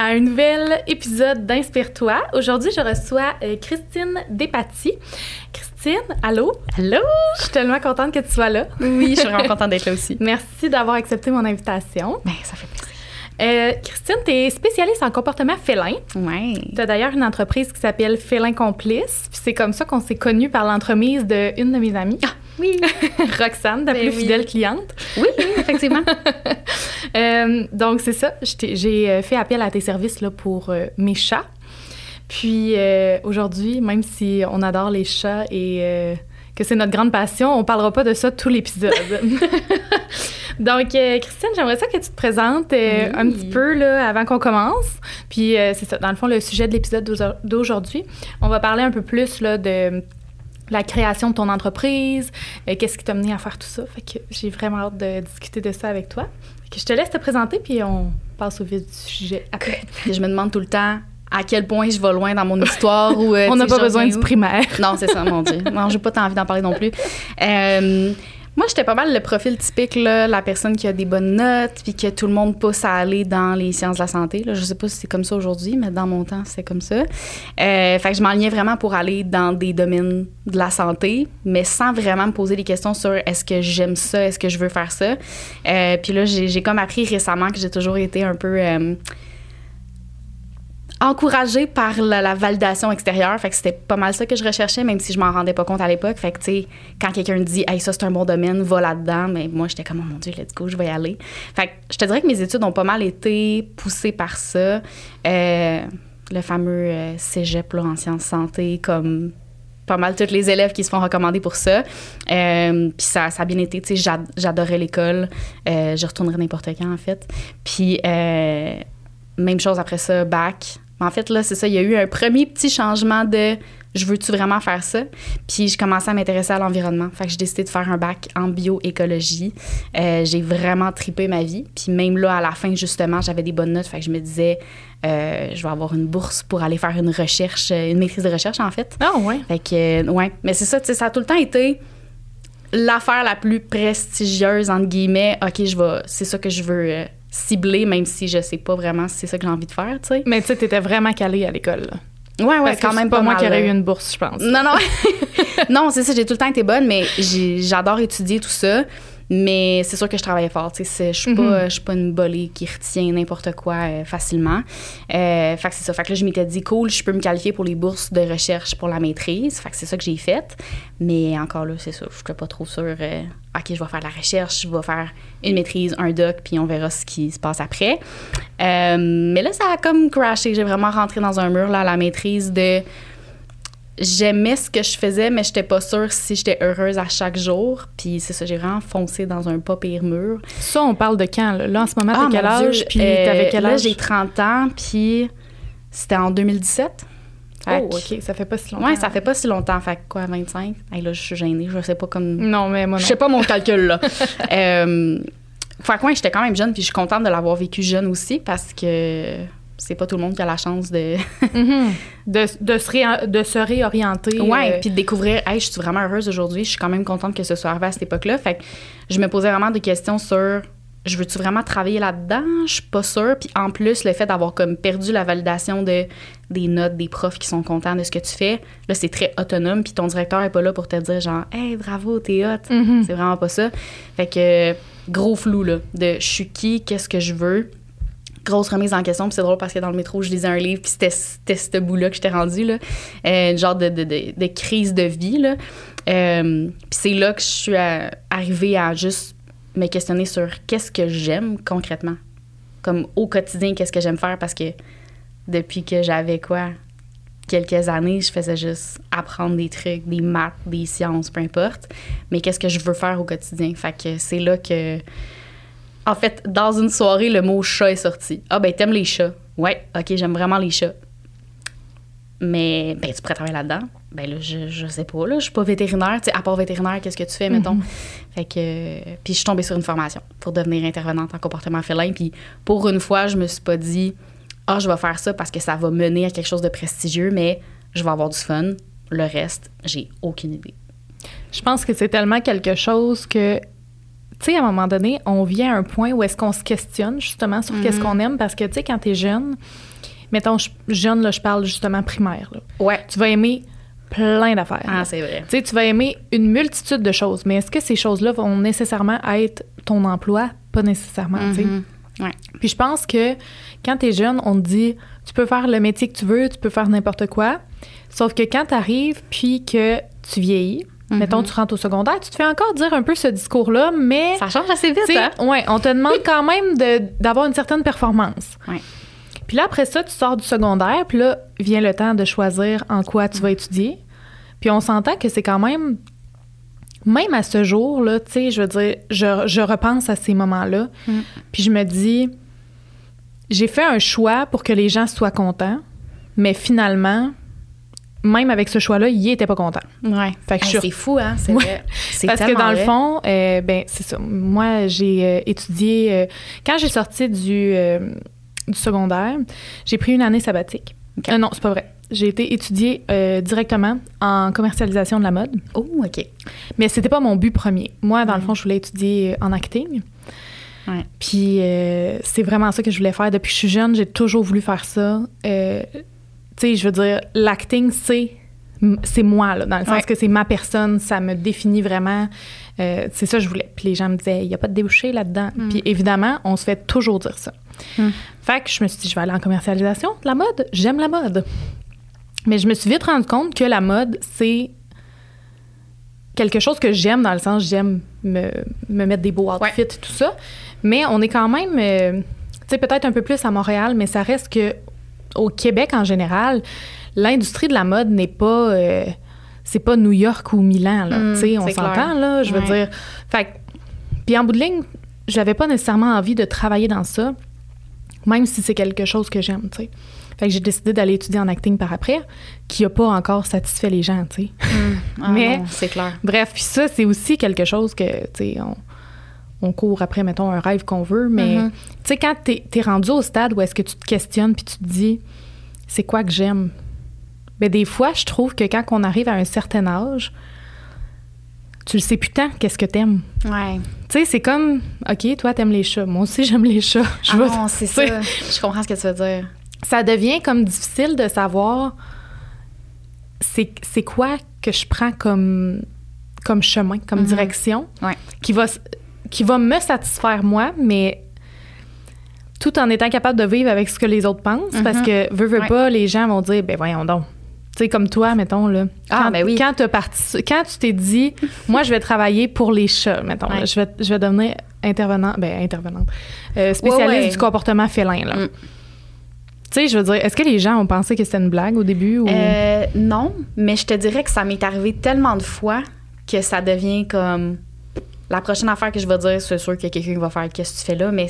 à un nouvel épisode d'Inspire-toi. Aujourd'hui, je reçois euh, Christine Despaty. Christine, allô? Allô? Je suis tellement contente que tu sois là. Oui, je suis vraiment contente d'être là aussi. Merci d'avoir accepté mon invitation. Ben, ça fait plaisir. Euh, Christine, tu es spécialiste en comportement félin. Oui. Tu as d'ailleurs une entreprise qui s'appelle Félin Complice. Puis c'est comme ça qu'on s'est connus par l'entremise d'une de mes amies. Ah, oui. Roxane, ta Ben plus oui. fidèle cliente. Oui, oui, effectivement. Euh, donc, c'est ça. J'ai euh, fait appel à tes services là, pour euh, mes chats. Puis euh, aujourd'hui, même si on adore les chats et que c'est notre grande passion, on parlera pas de ça tout l'épisode. donc, euh, Christine, j'aimerais ça que tu te présentes euh, Oui. un petit peu là, avant qu'on commence. Puis euh, c'est ça, dans le fond, le sujet de l'épisode d'aujourd'hui- d'aujourd'hui, on va parler un peu plus là, de la création de ton entreprise, euh, qu'est-ce qui t'a mené à faire tout ça? Fait que j'ai vraiment hâte de discuter de ça avec toi. Fait que je te laisse te présenter, puis on passe au vif du sujet après. Je me demande tout le temps à quel point je vais loin dans mon histoire ou. euh, on n'a pas besoin du primaire. Non, c'est ça, mon Dieu. Non, j'ai pas tant envie d'en parler non plus. Euh, moi, j'étais pas mal le profil typique, là, la personne qui a des bonnes notes, puis que tout le monde pousse à aller dans les sciences de la santé. Là. Je sais pas si c'est comme ça aujourd'hui, mais dans mon temps, c'est comme ça. Euh, fait que je m'enlignais vraiment pour aller dans des domaines de la santé, mais sans vraiment me poser des questions sur est-ce que j'aime ça, est-ce que je veux faire ça. Euh, puis là, j'ai comme appris récemment que j'ai toujours été un peu... euh, encouragée par la, validation extérieure. Fait que c'était pas mal ça que je recherchais, même si je m'en rendais pas compte à l'époque. Fait que, tu sais, quand quelqu'un dit, hey, ça, c'est un bon domaine, va là-dedans, mais moi, j'étais comme, oh mon Dieu, let's go, je vais y aller. Fait que je te dirais que mes études ont pas mal été poussées par ça. Euh, le fameux euh, cégep là, en sciences santé, comme pas mal tous les élèves qui se font recommander pour ça. Euh, puis ça, ça a bien été, tu sais, j'ad- j'adorais l'école. Euh, je retournerais n'importe quand, en fait. Puis même chose après ça, bac. Mais En fait, là, c'est ça, il y a eu un premier petit changement de je veux-tu vraiment faire ça? Puis je commençais à m'intéresser à l'environnement. Fait que j'ai décidé de faire un bac en bioécologie. Euh, j'ai vraiment tripé ma vie. Puis même là, à la fin, justement, j'avais des bonnes notes. Fait que je me disais, euh, je vais avoir une bourse pour aller faire une recherche, euh, une maîtrise de recherche, en fait. Ah ouais. Fait que, euh, ouais. Mais c'est ça, tu sais, ça a tout le temps été l'affaire la plus prestigieuse, entre guillemets. OK, je vais, c'est ça que je veux euh, cibler, même si je sais pas vraiment si c'est ça que j'ai envie de faire, tu sais. Mais tu sais, t'étais vraiment calée à l'école. là. Ouais, ouais, Parce que quand même c'est pas pas moi mal, qui aurais là. eu une bourse, je pense. Non, non. non, c'est ça, j'ai tout le temps été bonne, mais j'adore étudier tout ça. Mais c'est sûr que je travaillais fort. Je suis Mhm. suis pas une bolée qui retient n'importe quoi euh, facilement. Euh, fait que c'est ça. Fait que là, je m'étais dit, cool, je peux me qualifier pour les bourses de recherche pour la maîtrise. Fait que c'est ça que j'ai fait. Mais encore là, c'est ça. Je suis pas trop sûre. euh, OK, je vais faire la recherche, je vais faire une maîtrise, un doc, puis on verra ce qui se passe après. Euh, mais là, ça a comme crashé. J'ai vraiment rentré dans un mur, là, à la maîtrise de j'aimais ce que je faisais, mais j'étais pas sûre si j'étais heureuse à chaque jour. Puis c'est ça, j'ai vraiment foncé dans un pas pire mur. Ça, on parle de quand? Là, Là, en ce moment, t'as Ah, quel âge? Puis euh, t'avais quel Là, âge? j'ai 30 ans, puis c'était en 2017. Fait Oh, OK. Ça fait pas si longtemps. Ouais, ça fait pas si longtemps. Fait que quoi, 25? Hey, là, je suis gênée. Je sais pas comme. Non, mais moi, non. Je sais pas mon calcul, là. euh, fait que ouais, j'étais quand même jeune, puis je suis contente de l'avoir vécu jeune aussi parce que c'est pas tout le monde qui a la chance de. Mhm. de, de, se ré- de se réorienter. Ouais, euh, puis de découvrir, hey, je suis vraiment heureuse aujourd'hui, je suis quand même contente que ce soit arrivé à cette époque-là. Fait que je me posais vraiment des questions sur je veux-tu vraiment travailler là-dedans? Je suis pas sûre. Puis en plus, le fait d'avoir comme perdu la validation de des notes des profs qui sont contents de ce que tu fais, là, c'est très autonome. Puis ton directeur est pas là pour te dire genre, hey, bravo, t'es hot. mhm. C'est vraiment pas ça. Fait que gros flou, là, de je suis qui, qu'est-ce que je veux? Grosse remise en question. Puis c'est drôle parce que dans le métro, je lisais un livre, puis c'était ce bout-là que j'étais rendue, là. Euh, genre de, de, de, de crise de vie, là. Euh, puis c'est là que je suis à- arrivée à juste me questionner sur qu'est-ce que j'aime concrètement. Comme au quotidien, qu'est-ce que j'aime faire parce que depuis que j'avais quoi, quelques années, je faisais juste apprendre des trucs, des maths, des sciences, peu importe. Mais qu'est-ce que je veux faire au quotidien? Fait que c'est là que. En fait, dans une soirée, le mot chat est sorti. Ah, ben, t'aimes les chats. Ouais, ok, j'aime vraiment les chats. Mais, ben, tu pourrais travailler là-dedans. Ben, là, je, je sais pas, là, je suis pas vétérinaire. Tu sais, à part vétérinaire, qu'est-ce que tu fais, mettons? Fait que. Puis, je suis tombée sur une formation pour devenir intervenante en comportement félin. Puis, pour une fois, je me suis pas dit, ah, je vais faire ça parce que ça va mener à quelque chose de prestigieux, mais je vais avoir du fun. Le reste, j'ai aucune idée. Je pense que c'est tellement quelque chose que, tu sais, à un moment donné, on vient à un point où est-ce qu'on se questionne justement sur qu'est-ce qu'on aime parce que, tu sais, quand t'es jeune, mettons, je- jeune, là, je parle justement primaire. là. Ouais. Tu vas aimer plein d'affaires. Ah, c'est vrai. Tu sais, tu vas aimer une multitude de choses, mais est-ce que ces choses-là vont nécessairement être ton emploi? Pas nécessairement, tu sais. Mhm. Ouais. Puis je pense que quand tu es jeune, on te dit tu peux faire le métier que tu veux, tu peux faire n'importe quoi. Sauf que quand tu arrives puis que tu vieillis, Mhm. mettons tu rentres au secondaire, tu te fais encore dire un peu ce discours-là, mais Ça change assez vite, hein? ouais, on te demande quand même d'avoir une certaine performance. Ouais. Puis là après ça, tu sors du secondaire, puis là vient le temps de choisir en quoi tu vas étudier. Puis on s'entend que c'est quand même même à ce jour là, tu sais, je veux dire, je, je repense à ces moments-là, Mm. puis je me dis j'ai fait un choix pour que les gens soient contents, mais finalement même avec ce choix-là, ils étaient pas contents. Ouais. Fait que Ah, je c'est fou, hein? C'est Ouais. vrai. Parce que dans le fond, euh, ben c'est ça. Moi, j'ai euh, étudié euh, quand j'ai sorti du, euh, du secondaire, j'ai pris une année sabbatique. Ok. Euh, non, c'est pas vrai. J'ai été étudier euh, directement en commercialisation de la mode, Oh, OK. mais c'était pas mon but premier. Moi, dans le fond, je voulais étudier en acting. Ouais. Puis euh, c'est vraiment ça que je voulais faire depuis que je suis jeune. J'ai toujours voulu faire ça. Euh, sais, je veux dire, l'acting, c'est c'est moi, là, dans le sens Ouais. que c'est ma personne, ça me définit vraiment. Euh, c'est ça que je voulais. Puis les gens me disaient, il n'y a pas de débouché là-dedans. Puis évidemment, on se fait toujours dire ça. Mm. Fait que je me suis dit, je vais aller en commercialisation de la mode. J'aime la mode. Mais je me suis vite rendu compte que la mode, c'est quelque chose que j'aime dans le sens j'aime me, me mettre des beaux outfits tout ça mais on est quand même euh, tu sais peut-être un peu plus à Montréal mais ça reste que au Québec en général l'industrie de la mode n'est pas euh, c'est pas New York ou Milan là Mm, tu sais on s'entend là je veux Ouais. dire. Fait puis en bout de ligne j'avais pas nécessairement envie de travailler dans ça même si c'est quelque chose que j'aime tu sais. Fait que j'ai décidé d'aller étudier en acting par après qui a pas encore satisfait les gens tu sais. Ah, Mais- c'est clair. Bref, puis ça, c'est aussi quelque chose que, tu sais, on, on court après, mettons, un rêve qu'on veut, mais, Mhm. tu sais, quand t'es es rendu au stade où est-ce que tu te questionnes puis tu te dis, c'est quoi que j'aime? Ben, des fois, je trouve que quand on arrive à un certain âge, tu le sais plus tant qu'est-ce que t'aimes. Ouais. Tu sais, c'est comme, OK, toi, t'aimes les chats. Moi aussi, j'aime les chats. Je Ah non, c'est ça. Je comprends ce que tu veux dire. ça devient comme difficile de savoir c'est c'est quoi que je prends comme, comme chemin, comme Mhm. direction, Ouais. qui, va, qui va me satisfaire moi, mais tout en étant capable de vivre avec ce que les autres pensent, Mhm. parce que, veux, veux Ouais. pas, les gens vont dire, ben voyons donc. Tu sais, comme toi, mettons, là. Ah, quand, ben oui. Quand, parti- quand tu t'es dit, moi, je vais travailler pour les chats, mettons, là, je, vais, je vais devenir intervenant, ben, intervenante, euh, spécialiste ouais. du comportement félin, là. Mm. Tu sais, je veux dire, est-ce que les gens ont pensé que c'était une blague au début ou... Euh, non, mais je te dirais que ça m'est arrivé tellement de fois que ça devient comme la prochaine affaire que je vais dire, c'est sûr qu'il y a quelqu'un qui va faire qu'est-ce que tu fais là, mais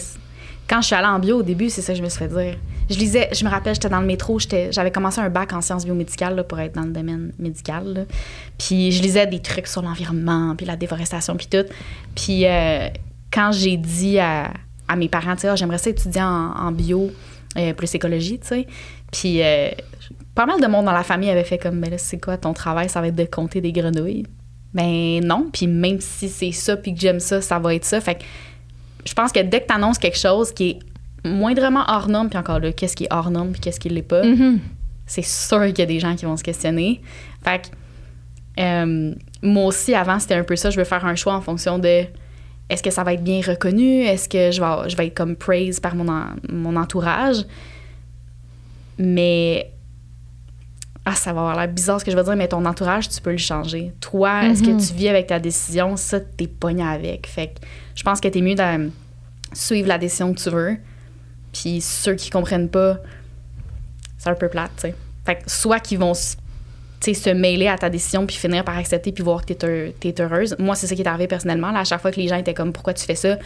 quand je suis allée en bio au début, c'est ça que je me suis fait dire. Je lisais, je me rappelle, j'étais dans le métro, j'avais commencé un bac en sciences biomédicales pour être dans le domaine médical. Puis je lisais des trucs sur l'environnement, puis la déforestation, puis tout. Puis euh, quand j'ai dit à, mes parents, tu Ah, j'aimerais ça étudier en, en bio, euh, plus écologie, tu sais. Puis euh, pas mal de monde dans la famille avait fait comme, mais là, c'est quoi ton travail? Ça va être de compter des grenouilles. Ben non, puis même si c'est ça, puis que j'aime ça, ça va être ça. Fait que je pense que dès que tu annonces quelque chose qui est moindrement hors norme, puis encore là, qu'est-ce qui est hors norme, puis qu'est-ce qui l'est pas, Mhm. c'est sûr qu'il y a des gens qui vont se questionner. Fait que euh, moi aussi, avant, c'était un peu ça. Je veux faire un choix en fonction de est-ce que ça va être bien reconnu? Est-ce que je vais, je vais être comme praise par mon, en- mon entourage? Mais. Ah, ça va avoir l'air bizarre ce que je veux dire, mais ton entourage, tu peux le changer. Toi, est-ce Mhm. que tu vis avec ta décision? Ça, t'es pogné avec. Fait que je pense que t'es mieux de suivre la décision que tu veux. Puis ceux qui comprennent pas, c'est un peu plate, tu sais. Fait que soit qu'ils vont se mêler à ta décision puis finir par accepter puis voir que t'es heureuse. Moi, c'est ça qui est arrivé personnellement. Là, à chaque fois que les gens étaient comme « Pourquoi tu fais ça? »,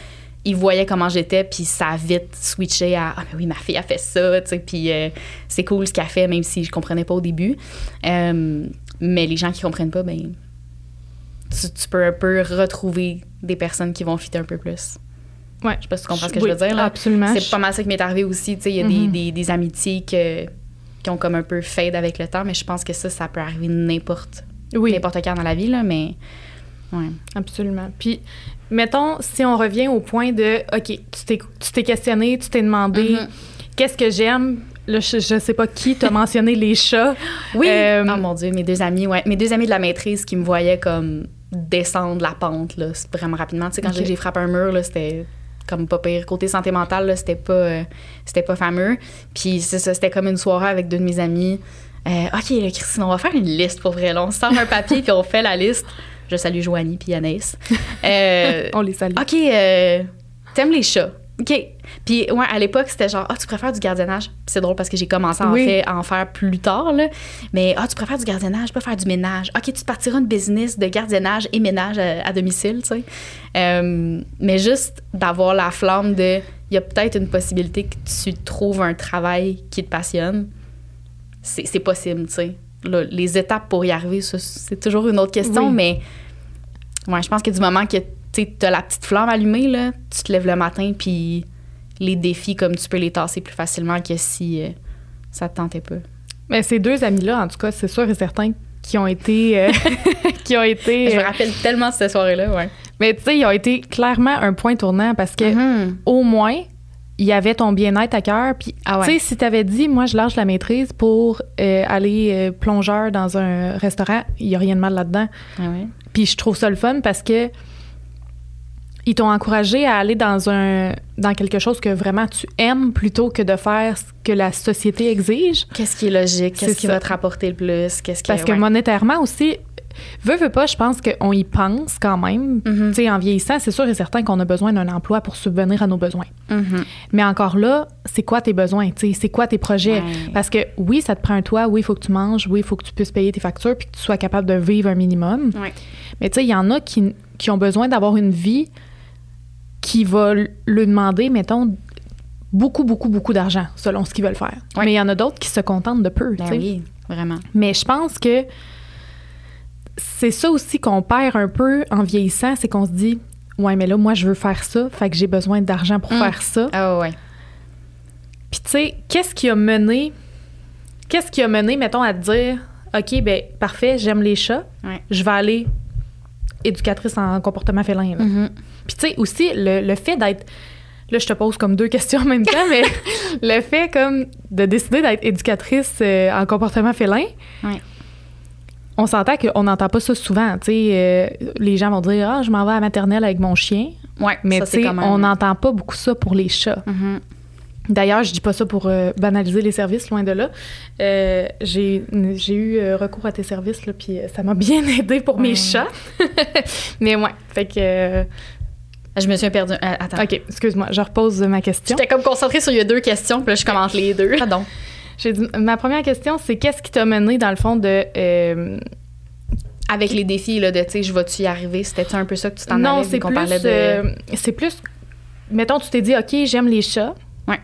ils voyaient comment j'étais puis ça a vite switché à « Ah, mais oui, ma fille a fait ça, tu sais, puis euh, c'est cool ce qu'elle fait, même si je comprenais pas au début. Euh, mais les gens qui comprennent pas, ben tu, tu peux un peu retrouver des personnes qui vont fitter un peu plus. Ouais. Je sais pas si tu comprends ce que Oui, je veux dire. Là. Absolument. C'est pas mal ça qui m'est arrivé aussi. Tu sais, Il y a Mhm. des, des, des amitiés que, qui ont comme un peu fade avec le temps, mais je pense que ça, ça peut arriver n'importe Oui, n'importe quand dans la vie, là, mais ouais. absolument. Puis, mettons, si on revient au point de, OK, tu t'es questionné, tu t'es demandé Mhm. qu'est-ce que j'aime, là, je, je sais pas qui t'a mentionné les chats. Oui. Euh, oh mon Dieu, mes deux amis, ouais. Mes deux amis de la maîtrise qui me voyaient comme descendre la pente, là, vraiment rapidement. Tu sais, quand j'ai j'ai frappé un mur, là, c'était comme pas pire. Côté santé mentale, là, c'était pas, euh, c'était pas fameux. Puis c'est ça, c'était comme une soirée avec deux de mes amis. Euh, OK, là, Christine, on va faire une liste pour vrai. Là. On sort un papier puis on fait la liste. Je salue Joanie puis Anaïs. Euh, On les salue. OK, euh, t'aimes les chats. OK. Puis, ouais, à l'époque, c'était genre, ah, tu préfères du gardiennage? C'est drôle parce que j'ai commencé à en, Oui. fait- à en faire plus tard, là. Mais, ah, tu préfères du gardiennage, pas faire du ménage. OK, tu te partiras une business de gardiennage et ménage à, à domicile, tu sais. Euh, mais juste d'avoir la flamme de, il y a peut-être une possibilité que tu trouves un travail qui te passionne. C'est possible, tu sais. Là, les étapes pour y arriver, c'est toujours une autre question, Oui. mais ouais, je pense que du moment que tu as la petite flamme allumée, là, tu te lèves le matin, puis les défis, comme tu peux les tasser plus facilement que si euh, ça te tentait pas. Mais ces deux amis-là, en tout cas, c'est sûr et certain qui ont été. euh, qui ont été. Je me euh, rappelle tellement cette soirée-là, ouais. mais tu sais, ils ont été clairement un point tournant parce que Mhm. au moins, il y avait ton bien-être à cœur. Puis, Ah ouais. tu sais, si tu avais dit, moi, je lâche la maîtrise pour euh, aller euh, plongeur dans un restaurant, il n'y a rien de mal là-dedans. Ah ouais. Puis je trouve ça le fun parce que ils t'ont encouragé à aller dans un dans quelque chose que vraiment tu aimes plutôt que de faire ce que la société exige. Qu'est-ce qui est logique? Qu'est-ce qui ça. va te rapporter le plus? Qu'est-ce qui Parce que monétairement aussi, veut, veut pas, je pense qu'on y pense quand même. Mhm. Tu sais, en vieillissant, c'est sûr et certain qu'on a besoin d'un emploi pour subvenir à nos besoins. Mhm. Mais encore là, c'est quoi tes besoins? Tu sais, c'est quoi tes projets? Ouais. Parce que oui, ça te prend un toit, oui, il faut que tu manges, oui, il faut que tu puisses payer tes factures puis que tu sois capable de vivre un minimum. Ouais. Mais tu sais, il y en a qui, qui ont besoin d'avoir une vie qui va le demander, mettons, beaucoup, beaucoup, beaucoup d'argent selon ce qu'ils veulent faire. Ouais. Mais il y en a d'autres qui se contentent de peu. Ben oui, vraiment. Mais je pense que c'est ça aussi qu'on perd un peu en vieillissant, c'est qu'on se dit Ouais, mais là, moi, je veux faire ça, fait que j'ai besoin d'argent pour Mm. faire ça. Ah ouais. Puis, tu sais, qu'est-ce qui a mené, qu'est-ce qui a mené, mettons, à te dire OK, ben parfait, j'aime les chats, Ouais. je vais aller éducatrice en comportement félin. Mhm. Puis, tu sais, aussi, le, le fait d'être. Là, je te pose comme deux questions en même temps, mais le fait comme de décider d'être éducatrice euh, en comportement félin, Ouais. On s'entend qu'on n'entend pas ça souvent. Tu sais, euh, les gens vont dire Ah, je m'en vais à la maternelle avec mon chien. Ouais, Mais ça, même- on n'entend pas beaucoup ça pour les chats. Mhm. D'ailleurs, je dis pas ça pour euh, banaliser les services, loin de là. Euh, j'ai eu recours à tes services, là, puis ça m'a bien aidé pour mes chats. Mais ouais, fait que. Je me suis perdue. Attends. OK, excuse-moi, je repose ma question. J'étais comme concentrée sur a deux questions, puis là, je commente les deux. Pardon. J'ai dit, ma première question, c'est qu'est-ce qui t'a mené, dans le fond, de. euh, Avec les défis, là, de, tu sais, je vais-tu y arriver? C'était un peu ça que tu t'en non, allais, vu c'est qu'on plus. parlait de... euh, c'est plus. Mettons, tu t'es dit, OK, j'aime les chats. Ouais.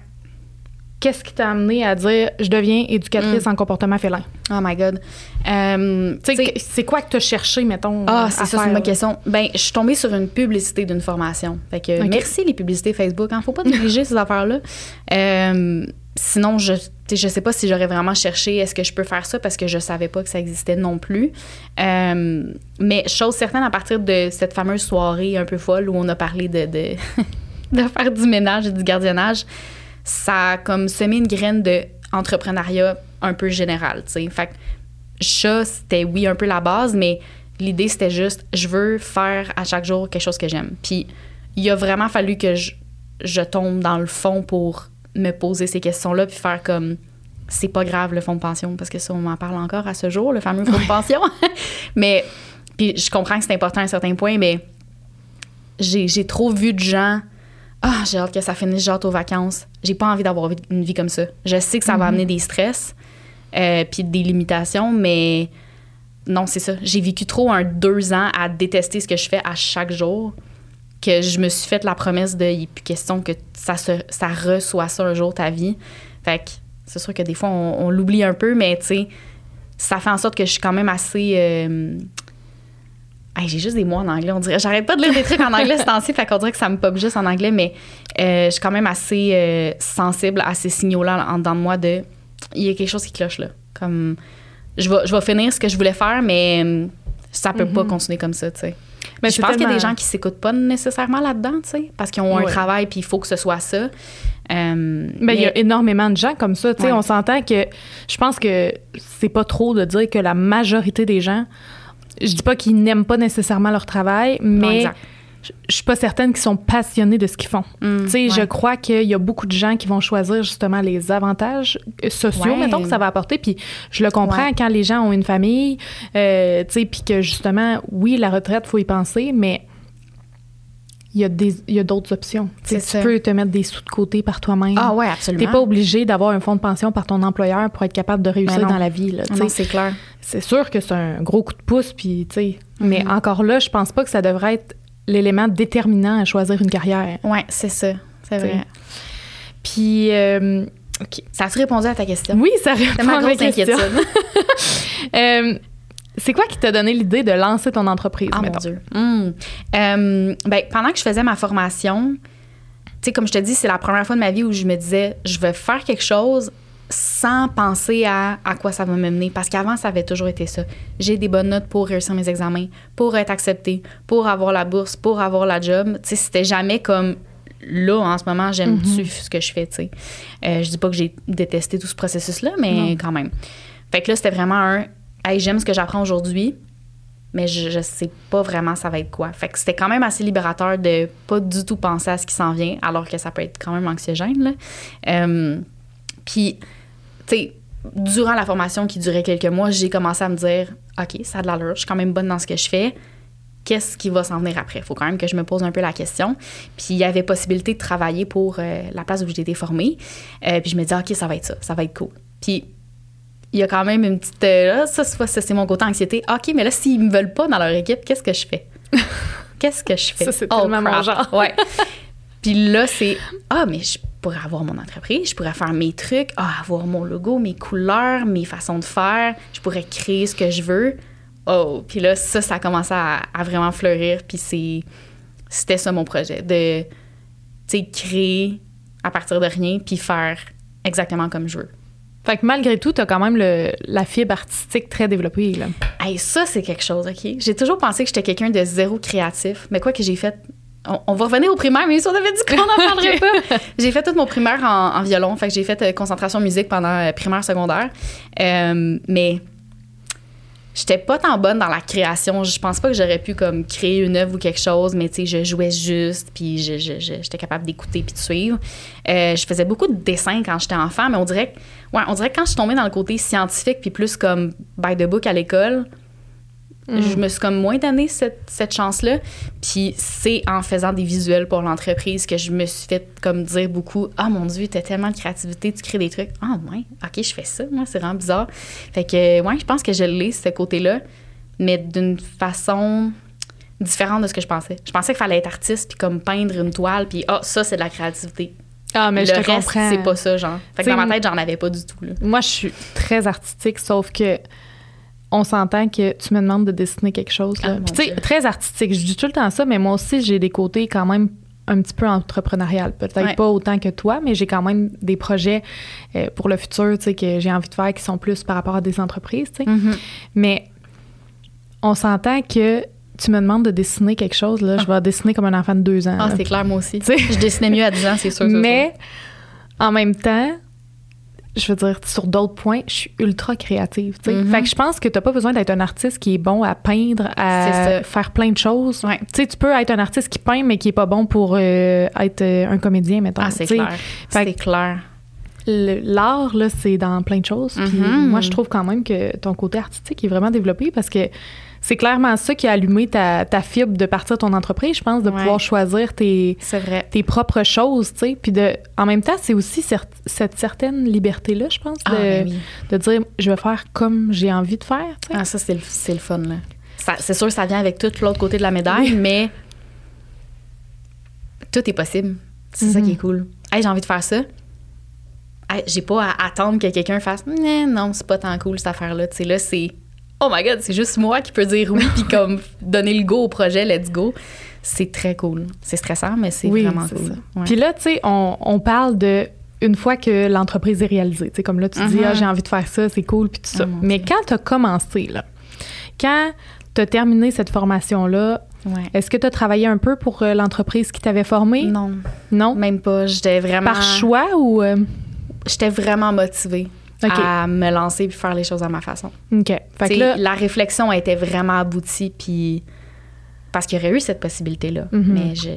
Qu'est-ce qui t'a amené à dire, je deviens éducatrice Mm. en comportement félin? Oh my God. Euh, Tu tu c'est quoi que t'as cherché, mettons? Ah, c'est ça, c'est là? question. Ben, je suis tombée sur une publicité d'une formation. Fait que merci les publicités Facebook. Hein, faut pas négliger ces affaires-là. Euh, sinon, je, je sais pas si j'aurais vraiment cherché est-ce que je peux faire ça parce que je savais pas que ça existait non plus. Euh, mais chose certaine, à partir de cette fameuse soirée un peu folle où on a parlé de, de, faire du ménage et du gardiennage, ça a comme semé une graine de entrepreneuriat un peu général, tu sais. Fait chat, c'était oui un peu la base, mais l'idée c'était juste je veux faire à chaque jour quelque chose que j'aime. Puis il a vraiment fallu que je, je tombe dans le fond pour me poser ces questions-là puis faire comme c'est pas grave le fonds de pension parce que ça on m'en parle encore à ce jour le fameux fonds de pension. mais puis je comprends que c'est important à un certain point mais j'ai trop vu de gens ah, j'ai hâte que ça finisse, j'ai hâte aux vacances. J'ai pas envie d'avoir une vie comme ça. Je sais que ça va amener des stress, euh, puis des limitations, mais non, c'est ça. J'ai vécu trop un deux ans à détester ce que je fais à chaque jour que je me suis fait la promesse de il n'est plus question que ça, se, ça reçoit ça un jour ta vie. Fait que c'est sûr que des fois, on, on l'oublie un peu, mais tu sais, ça fait en sorte que je suis quand même assez. euh, Hey, j'ai juste des mots en anglais, on dirait. J'arrête pas de lire des trucs en anglais ce temps-ci, fait qu'on dirait que ça me pop juste en anglais, mais euh, je suis quand même assez euh, sensible à ces signaux-là en dedans de moi de il y a quelque chose qui cloche là. Comme je vais, je vais finir ce que je voulais faire, mais ça peut pas Mhm. continuer comme ça, tu sais. Mais je pense qu'il y a des gens qui s'écoutent pas nécessairement là-dedans, tu sais, parce qu'ils ont un travail puis il faut que ce soit ça. Euh, mais il y a énormément de gens comme ça. Tu sais, on s'entend que je pense que c'est pas trop de dire que la majorité des gens, je dis pas qu'ils n'aiment pas nécessairement leur travail, mais je, suis pas certaine qu'ils sont passionnés de ce qu'ils font. Mm, tu sais, je crois qu'il y a beaucoup de gens qui vont choisir justement les avantages sociaux, mettons, que ça va apporter. Puis je le comprends quand les gens ont une famille, euh, tu sais, puis que justement, oui, la retraite, faut y penser, mais il y a des il y a d'autres options. Tu peux te mettre des sous de côté par toi-même. Ah ouais, absolument. T'es pas obligé d'avoir un fonds de pension par ton employeur pour être capable de réussir dans la vie là, Non, c'est clair. C'est sûr que c'est un gros coup de pouce puis tu sais, mais mhm. encore là, je pense pas que ça devrait être l'élément déterminant à choisir une carrière. Ouais, c'est ça. C'est vrai. Puis euh, OK. Ça a-tu répondu à ta question? Oui, ça répond à ma question. euh, c'est quoi qui t'a donné l'idée de lancer ton entreprise? Oh mon Dieu. Hmm. Euh, ben, pendant que je faisais ma formation, tu sais, comme je te dis, c'est la première fois de ma vie où je me disais, je vais faire quelque chose sans penser à, à quoi ça va me mener. Parce qu'avant, ça avait toujours été ça. J'ai des bonnes notes pour réussir mes examens, pour être acceptée, pour avoir la bourse, pour avoir la job. Tu sais, c'était jamais comme là, en ce moment, j'aime-tu mm-hmm. ce que je fais, tu sais? Euh, je dis pas que j'ai détesté tout ce processus-là, mais quand même. Fait que là, c'était vraiment un hey, j'aime ce que j'apprends aujourd'hui, mais je, je sais pas vraiment ça va être quoi. Fait que c'était quand même assez libérateur de pas du tout penser à ce qui s'en vient, alors que ça peut être quand même anxiogène. Là. Euh, puis, sais, durant la formation qui durait quelques mois, j'ai commencé à me dire OK, ça a de l'allure, je suis quand même bonne dans ce que je fais. Qu'est-ce qui va s'en venir après? Il faut quand même que je me pose un peu la question. Puis il y avait possibilité de travailler pour euh, la place où j'ai été formée. Euh, puis je me dis, OK, ça va être ça, ça va être cool. Puis il y a quand même une petite. Euh, ça, c'est mon côté anxiété. OK, mais là, s'ils me veulent pas dans leur équipe, qu'est-ce que je fais? qu'est-ce que je fais? Ça, c'est oh, tellement mon genre. ouais. Puis là, c'est Ah, mais je pourrais avoir mon entreprise, je pourrais faire mes trucs, ah, avoir mon logo, mes couleurs, mes façons de faire, je pourrais créer ce que je veux. Oh, puis là, ça, ça a commencé à, vraiment fleurir. Puis c'est, c'était ça mon projet, de, créer à partir de rien, puis faire exactement comme je veux. Fait que malgré tout, tu as quand même le, la fibre artistique très développée. Là. Hey, ça, c'est quelque chose, OK? J'ai toujours pensé que j'étais quelqu'un de zéro créatif. Mais quoi que j'ai fait. On, va revenir au primaire, mais si on avait dit qu'on n'en parlerait pas. J'ai fait tout mon primaire en, violon. Fait que j'ai fait euh, concentration musique pendant euh, primaire, secondaire. Euh, mais j'étais pas tant bonne dans la création. Je pense pas que j'aurais pu comme créer une œuvre ou quelque chose, mais tu sais, je jouais juste, puis j'étais capable d'écouter puis de suivre. Euh, je faisais beaucoup de dessins quand j'étais enfant, mais on dirait, ouais, on dirait que quand je suis tombée dans le côté scientifique puis plus comme by the book à l'école, Mm. Je me suis comme moins donné cette, cette chance-là. Puis c'est en faisant des visuels pour l'entreprise que je me suis fait comme dire beaucoup Ah mon Dieu, t'as tellement de créativité, tu crées des trucs. Ah ouais, ok, je fais ça, moi, c'est vraiment bizarre. Fait que, ouais, je pense que je l'ai, ce côté-là, mais d'une façon différente de ce que je pensais. Je pensais qu'il fallait être artiste, puis comme peindre une toile, puis ah, ça, c'est de la créativité. Ah, mais le je te reste, comprends. c'est pas ça, genre. Fait que dans ma tête, j'en avais pas du tout. Là. Moi, je suis très artistique, sauf que on s'entend que tu me demandes de dessiner quelque chose. Ah, tu sais, très artistique. Je dis tout le temps ça, mais moi aussi, j'ai des côtés quand même un petit peu entrepreneurial. Peut-être pas autant que toi, mais j'ai quand même des projets euh, pour le futur, tu sais, que j'ai envie de faire qui sont plus par rapport à des entreprises, tu sais. Mm-hmm. Mais on s'entend que tu me demandes de dessiner quelque chose, là, je vais dessiner comme un enfant de deux ans. Ah, c'est clair, moi aussi. je dessinais mieux à 10 ans, c'est sûr. Mais en même temps, je veux dire, sur d'autres points, je suis ultra créative. Mm-hmm. Fait que je pense que tu n'as pas besoin d'être un artiste qui est bon à peindre, à faire plein de choses. Tu tu peux être un artiste qui peint, mais qui est pas bon pour euh, être euh, un comédien, mettons. Ah, c'est clair. C'est clair. L'art, là, c'est dans plein de choses. Mm-hmm. moi, je trouve quand même que ton côté artistique est vraiment développé parce que c'est clairement ça qui a allumé ta, fibre de partir de ton entreprise, je pense, de pouvoir choisir tes, tes propres choses, tu sais. Puis de, en même temps, c'est aussi cette certaine liberté-là, je pense, de, ah, ben de, dire, je vais faire comme j'ai envie de faire, tu sais. Ah, ça, c'est le, le, fun, là. C'est sûr que ça vient avec tout l'autre côté de la médaille, mais tout est possible. C'est ça qui est mm-hmm. cool. Hey, j'ai envie de faire ça. Hey, j'ai pas à attendre que quelqu'un fasse, non, c'est pas tant cool cette affaire-là. Tu sais, là, c'est oh my god, c'est juste moi qui peux dire oui puis comme donner le go au projet, let's go. C'est très cool. C'est stressant, mais c'est vraiment cool. Puis là, tu sais, on, parle de une fois que l'entreprise est réalisée. Tu sais, comme là, tu dis, ah, mm-hmm. j'ai envie de faire ça, c'est cool, puis tout ça. Oh mais quand tu as commencé, là, quand tu as terminé cette formation-là, Ouais. Est-ce que tu as travaillé un peu pour euh, l'entreprise qui t'avait formé? Non, Non? même pas. J'étais vraiment. Par choix ou... euh, J'étais vraiment motivée À me lancer puis faire les choses à ma façon. OK. Fait T'sais, que là... La réflexion était vraiment aboutie, puis parce qu'il y aurait eu cette possibilité-là. Mhm. Mais je-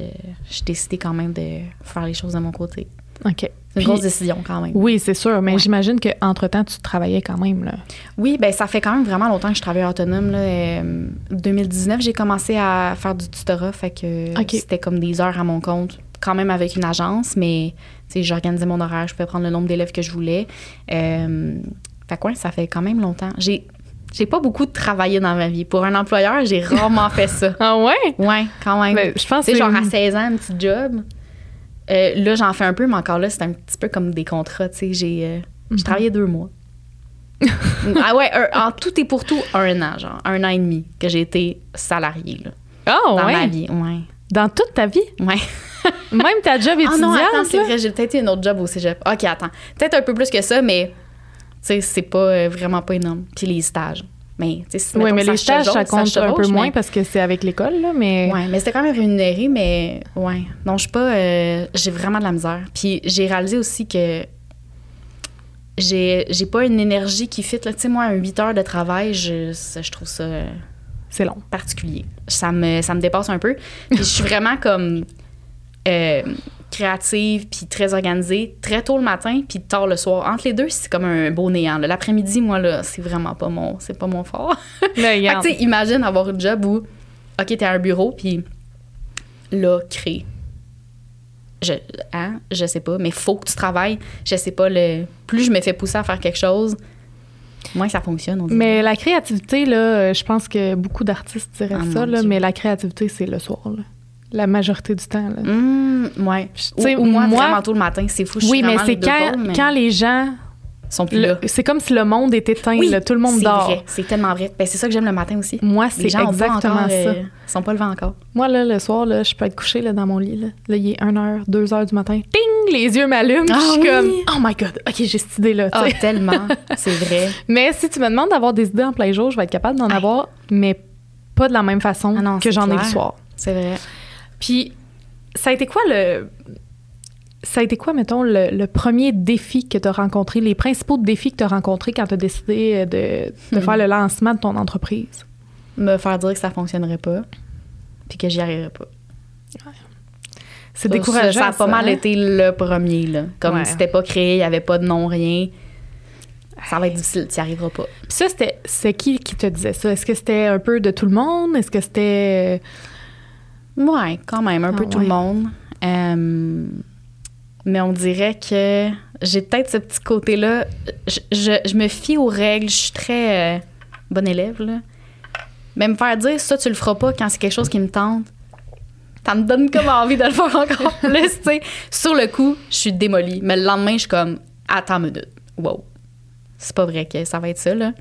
j'ai décidé quand même de faire les choses de mon côté. OK. C'est une grosse décision quand même. Oui, c'est sûr, mais Ouais. j'imagine qu'entre-temps, tu travaillais quand même, là. Oui, ben ça fait quand même vraiment longtemps que je travaille autonome. Là. Euh, 2019, j'ai commencé à faire du tutorat, fait que c'était comme des heures à mon compte, quand même avec une agence, mais j'organisais mon horaire, je pouvais prendre le nombre d'élèves que je voulais. Euh, fait que ouais, ça fait quand même longtemps. J'ai j'ai pas beaucoup travaillé dans ma vie. Pour un employeur, j'ai rarement fait ça. Ah ouais? Ouais, quand même. Ben, je pense que genre à 16 ans, un petit job. Euh, là, j'en fais un peu, mais encore là, c'est un petit peu comme des contrats. Tu sais, j'ai euh, Mhm. travaillé deux mois. ah ouais, un- en tout et pour tout, un an, genre, un an et demi que j'ai été salariée là, Ah dans ouais? ma vie. Ouais. Dans toute ta vie? Ouais. Même ta job Ah étudiante, non, attends, c'est vrai, j'ai peut-être eu un autre job au cégep. OK, attends. Peut-être un peu plus que ça, mais tu sais, c'est pas euh, vraiment pas énorme. Puis les stages. Mais, tu sais, Oui, mais les stages, ça compte un peu moins mais- parce que c'est avec l'école, là, mais... Ouais, mais c'était quand même rémunéré, mais ouais. Non, je suis pas. euh, j'ai vraiment de la misère. Puis j'ai réalisé aussi que j'ai, j'ai pas une énergie qui fit. Tu sais, moi, un 8 heures de travail, je, ça, je trouve ça euh, C'est long. particulier. Ça me, ça me dépasse un peu. Puis je suis vraiment comme euh, créative, puis très organisée, très tôt le matin, puis tard le soir. Entre les deux, c'est comme un beau néant. L'après-midi, moi, là, c'est vraiment pas mon, c'est pas mon fort. Fait que, imagine avoir un job où, OK, t'es à un bureau, puis là, crée. Je, hein, je sais pas, mais faut que tu travailles. Je sais pas, le, plus je me fais pousser à faire quelque chose, moins ça fonctionne. On mais la créativité, là, euh, je pense que beaucoup d'artistes diraient Ah, ça, là, mais la créativité, c'est le soir, là. La majorité du temps, là. Ouais. Tu Ou, ou moi, moi- vraiment tôt le matin, c'est fou. Je Oui, suis mais c'est quand, mais quand les gens... ils sont plus le- là. C'est comme si le monde est éteint, Oui, là, tout le monde c'est dort. vrai. C'est tellement vrai. Ben, c'est ça que j'aime le matin aussi. Moi, c'est exactement encore, ça. euh, ils sont pas levés encore. Moi, là, le soir, là, je peux être couchée là, dans mon lit. Là, Là, il est 1h, 2h du matin. Ting! Les yeux m'allument. Ah je suis oui! comme, oh my God, OK, j'ai cette idée-là. Ah, tellement. C'est vrai. Mais si tu me demandes d'avoir des idées en plein jour, je vais être capable d'en avoir, mais pas de la même façon Ah non, que j'en ai le soir. C'est vrai. Puis, ça a été quoi le. Ça a été quoi, mettons, le, le premier défi que tu as rencontré, les principaux défis que tu as rencontrés quand tu as décidé euh, de, de Hmm. faire le lancement de ton entreprise? Me faire dire que ça fonctionnerait pas, puis que j'y arriverais pas. C'est décourageant. Ça, a pas mal hein? été le premier, là. Comme Ouais. c'était pas créé, il y avait pas de nom, rien. Ça va être difficile, tu n'y arriveras pas. Puis ça, c'était c'est qui qui te disait ça? Est-ce que c'était un peu de tout le monde? Est-ce que c'était. Ouais, quand même, un Ah peu tout ouais. le monde. Euh, mais on dirait que j'ai peut-être ce petit côté-là. Je, je- je me fie aux règles, je suis très euh, bonne élève, là. Mais me faire dire ça, tu le feras pas quand c'est quelque chose qui me tente, ça me donne comme envie de le faire encore plus, tu. Sur le coup, je suis démolie. Mais le lendemain, je suis comme, attends une minute. Wow. C'est pas vrai que ça va être ça, là.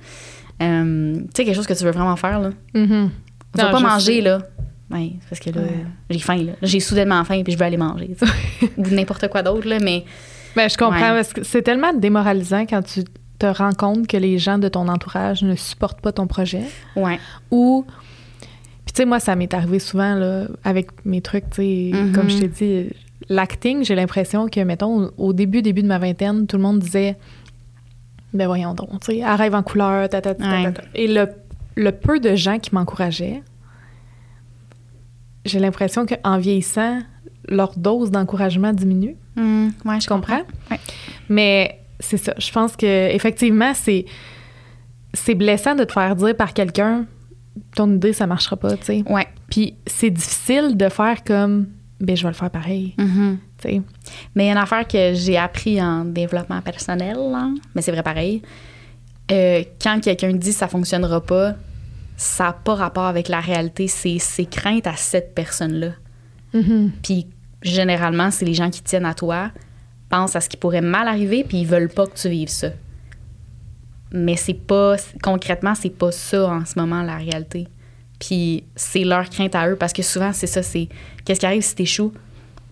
Euh, tu sais, quelque chose que tu veux vraiment faire, là. Mhm. Tu vas Non, pas manger, sais. là. Ouais, parce que là, Ouais. j'ai faim, là. J'ai soudainement faim, puis je veux aller manger. Ou n'importe quoi d'autre, là. Mais Ben, je comprends, Ouais. parce que c'est tellement démoralisant quand tu te rends compte que les gens de ton entourage ne supportent pas ton projet. ouais. Ou. Puis, tu sais, moi, ça m'est arrivé souvent, là, avec mes trucs, tu sais, Mhm. comme je t'ai dit, l'acting, j'ai l'impression que, mettons, au début, début de ma vingtaine, tout le monde disait, ben voyons donc, tu sais, rêve en couleur, ta, ta, ta, ta, Ouais. ta. Et le, le peu de gens qui m'encourageaient, j'ai l'impression qu'en vieillissant, leur dose d'encouragement diminue. Hum, ouais, je comprends? Ouais. Mais c'est ça. Je pense que effectivement, c'est c'est blessant de te faire dire par quelqu'un ton idée ça marchera pas, tu sais. Ouais. Puis c'est difficile de faire comme ben je vais le faire pareil, Mhm. tu sais. Mais il y a une affaire que j'ai appris en développement personnel, mais c'est vrai pareil. Euh, quand quelqu'un dit ça fonctionnera pas, ça n'a pas rapport avec la réalité. C'est ses craintes à cette personne-là. Mhm. Puis généralement, c'est les gens qui tiennent à toi, pensent à ce qui pourrait mal arriver, puis ils veulent pas que tu vives ça. Mais c'est pas concrètement, c'est pas ça en ce moment la réalité. Puis c'est leur crainte à eux parce que souvent c'est ça, c'est qu'est-ce qui arrive si t'échoues?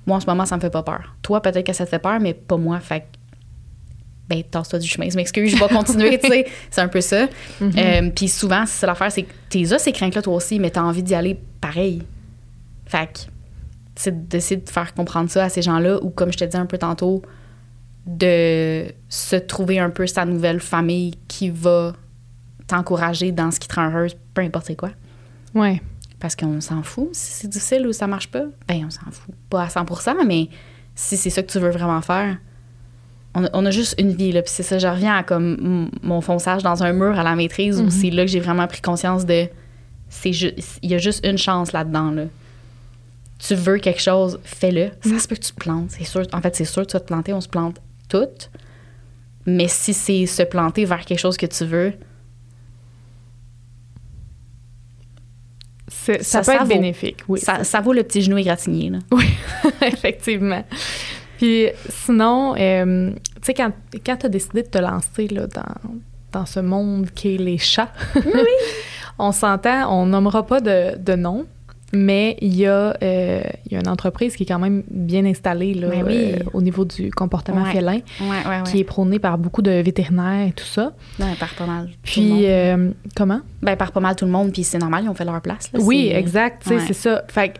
Moi en ce moment ça me fait pas peur. Toi peut-être que ça te fait peur, mais pas moi. Fait ben tasse-toi du chemin. Je m'excuse, je vais continuer. tu sais, c'est un peu ça. Mhm. Euh, puis souvent c'est l'affaire, c'est que t'es là ces craintes là toi aussi, mais t'as envie d'y aller pareil. Fait que c'est d'essayer de faire comprendre ça à ces gens-là ou, comme je te disais un peu tantôt, de se trouver un peu sa nouvelle famille qui va t'encourager dans ce qui te rend heureuse, peu importe c'est quoi. Ouais. Parce qu'on s'en fout. Si c'est difficile ou ça marche pas, ben on s'en fout. Pas à 100% mais si c'est ça que tu veux vraiment faire, on a, on a juste une vie, là. Puis c'est ça, je reviens à comme mon fonçage dans un mur à la maîtrise où Mhm. c'est là que j'ai vraiment pris conscience de. Il y a juste une chance là-dedans, là. Tu veux quelque chose, fais-le. Ça se peut que tu te plantes, c'est sûr. En fait, c'est sûr que tu vas te planter, on se plante toutes. Mais si c'est se planter vers quelque chose que tu veux, Ça, Ça- peut ça être vaut. bénéfique, oui. ça, ça vaut le petit genou égratigné, là. Oui, effectivement. Puis sinon, euh, tu sais, quand, quand tu as décidé de te lancer là, dans, dans ce monde qui est les chats, on s'entend, on nommera pas de, de nom, mais il y, a, euh, il y a une entreprise qui est quand même bien installée là, oui. euh, au niveau du comportement Ouais. félin, Ouais, ouais, ouais. qui est prôné par beaucoup de vétérinaires et tout ça. Par pas mal. Puis, euh, comment? Ben, par pas mal tout le monde, puis c'est normal, ils ont fait leur place. là. Oui, exact, c'est ça. Fait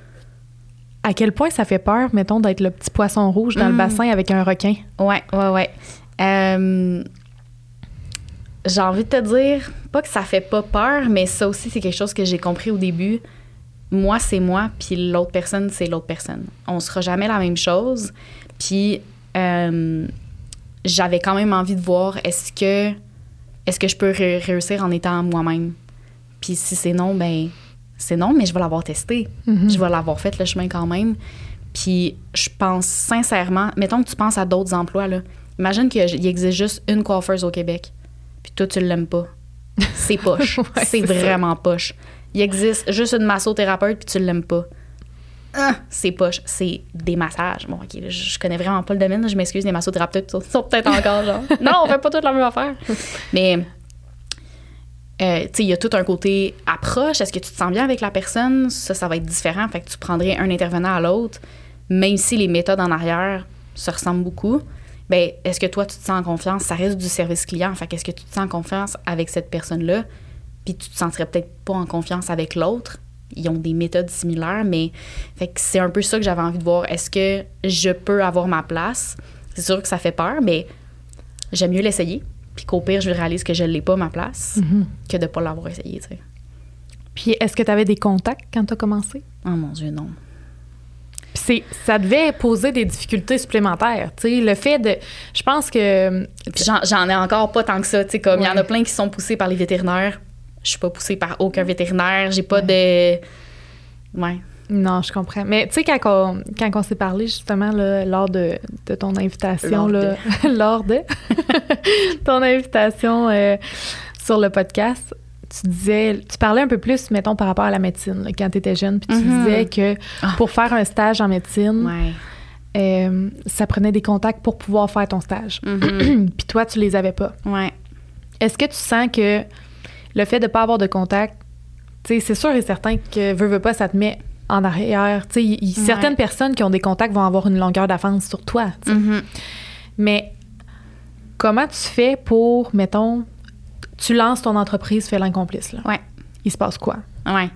à quel point ça fait peur, mettons, d'être le petit poisson rouge dans le Mm. bassin avec un requin? Ouais, ouais, ouais. Euh, j'ai envie de te dire, pas que ça fait pas peur, mais ça aussi, c'est quelque chose que j'ai compris au début. Moi, c'est moi, puis l'autre personne, c'est l'autre personne. On sera jamais la même chose. Puis, euh, j'avais quand même envie de voir est-ce que, est-ce que je peux ré- réussir en étant moi-même? Puis si c'est non, ben c'est non, mais je vais l'avoir testé. Mhm. Je vais l'avoir fait le chemin quand même. Puis je pense sincèrement, mettons que tu penses à d'autres emplois, là. Imagine qu'il existe juste une coiffeuse au Québec, puis toi, tu l'aimes pas. C'est poche. Ouais, c'est c'est ça. vraiment poche. Il existe juste une massothérapeute, puis tu l'aimes pas. Ah, c'est poche. C'est des massages. Bon, OK, je connais vraiment pas le domaine. Je m'excuse, les massothérapeutes sont- sont peut-être encore genre. non, on fait pas toute la même affaire. Mais euh, il y a tout un côté approche. Est-ce que tu te sens bien avec la personne? Ça, ça va être différent. Fait que tu prendrais un intervenant à l'autre, même si les méthodes en arrière se ressemblent beaucoup. Ben, est-ce que toi, tu te sens en confiance? Ça reste du service client. Fait qu'est-ce que tu te sens en confiance avec cette personne-là? Puis tu te sentirais peut-être pas en confiance avec l'autre. Ils ont des méthodes similaires, mais c'est un peu ça que j'avais envie de voir. Est-ce que je peux avoir ma place? C'est sûr que ça fait peur, mais j'aime mieux l'essayer. Puis qu'au pire, je réalise que je l'ai pas ma place Mhm. que de pas l'avoir essayé, tu sais. Puis est-ce que tu avais des contacts quand tu as commencé? Oh mon Dieu, non. Puis c'est, ça devait poser des difficultés supplémentaires. Tu sais, le fait de. Je pense que. Puis j'en, ai encore pas tant que ça, tu sais, comme il y en a plein qui sont poussés par les vétérinaires. Je suis pas poussée par aucun vétérinaire. J'ai pas de. Ouais. Non, je comprends. Mais tu sais, quand on, quand on s'est parlé justement là, lors de, de ton invitation, Lors là, lors de ton invitation euh, sur le podcast, tu disais, tu parlais un peu plus, mettons, par rapport à la médecine, là, quand tu étais jeune, puis tu Mhm. disais que Ah. pour faire un stage en médecine, Ouais. euh, ça prenait des contacts pour pouvoir faire ton stage. Mhm. puis toi, tu les avais pas. ouais. Est-ce que tu sens que le fait de pas avoir de contact, tu sais, c'est sûr et certain que veux, veux pas, ça te met en arrière. Ouais. certaines personnes qui ont des contacts vont avoir une longueur d'avance sur toi. Mhm. Mais comment tu fais pour, mettons, tu lances ton entreprise Félin Complice, là? Ouais. Il se passe quoi? Ouais.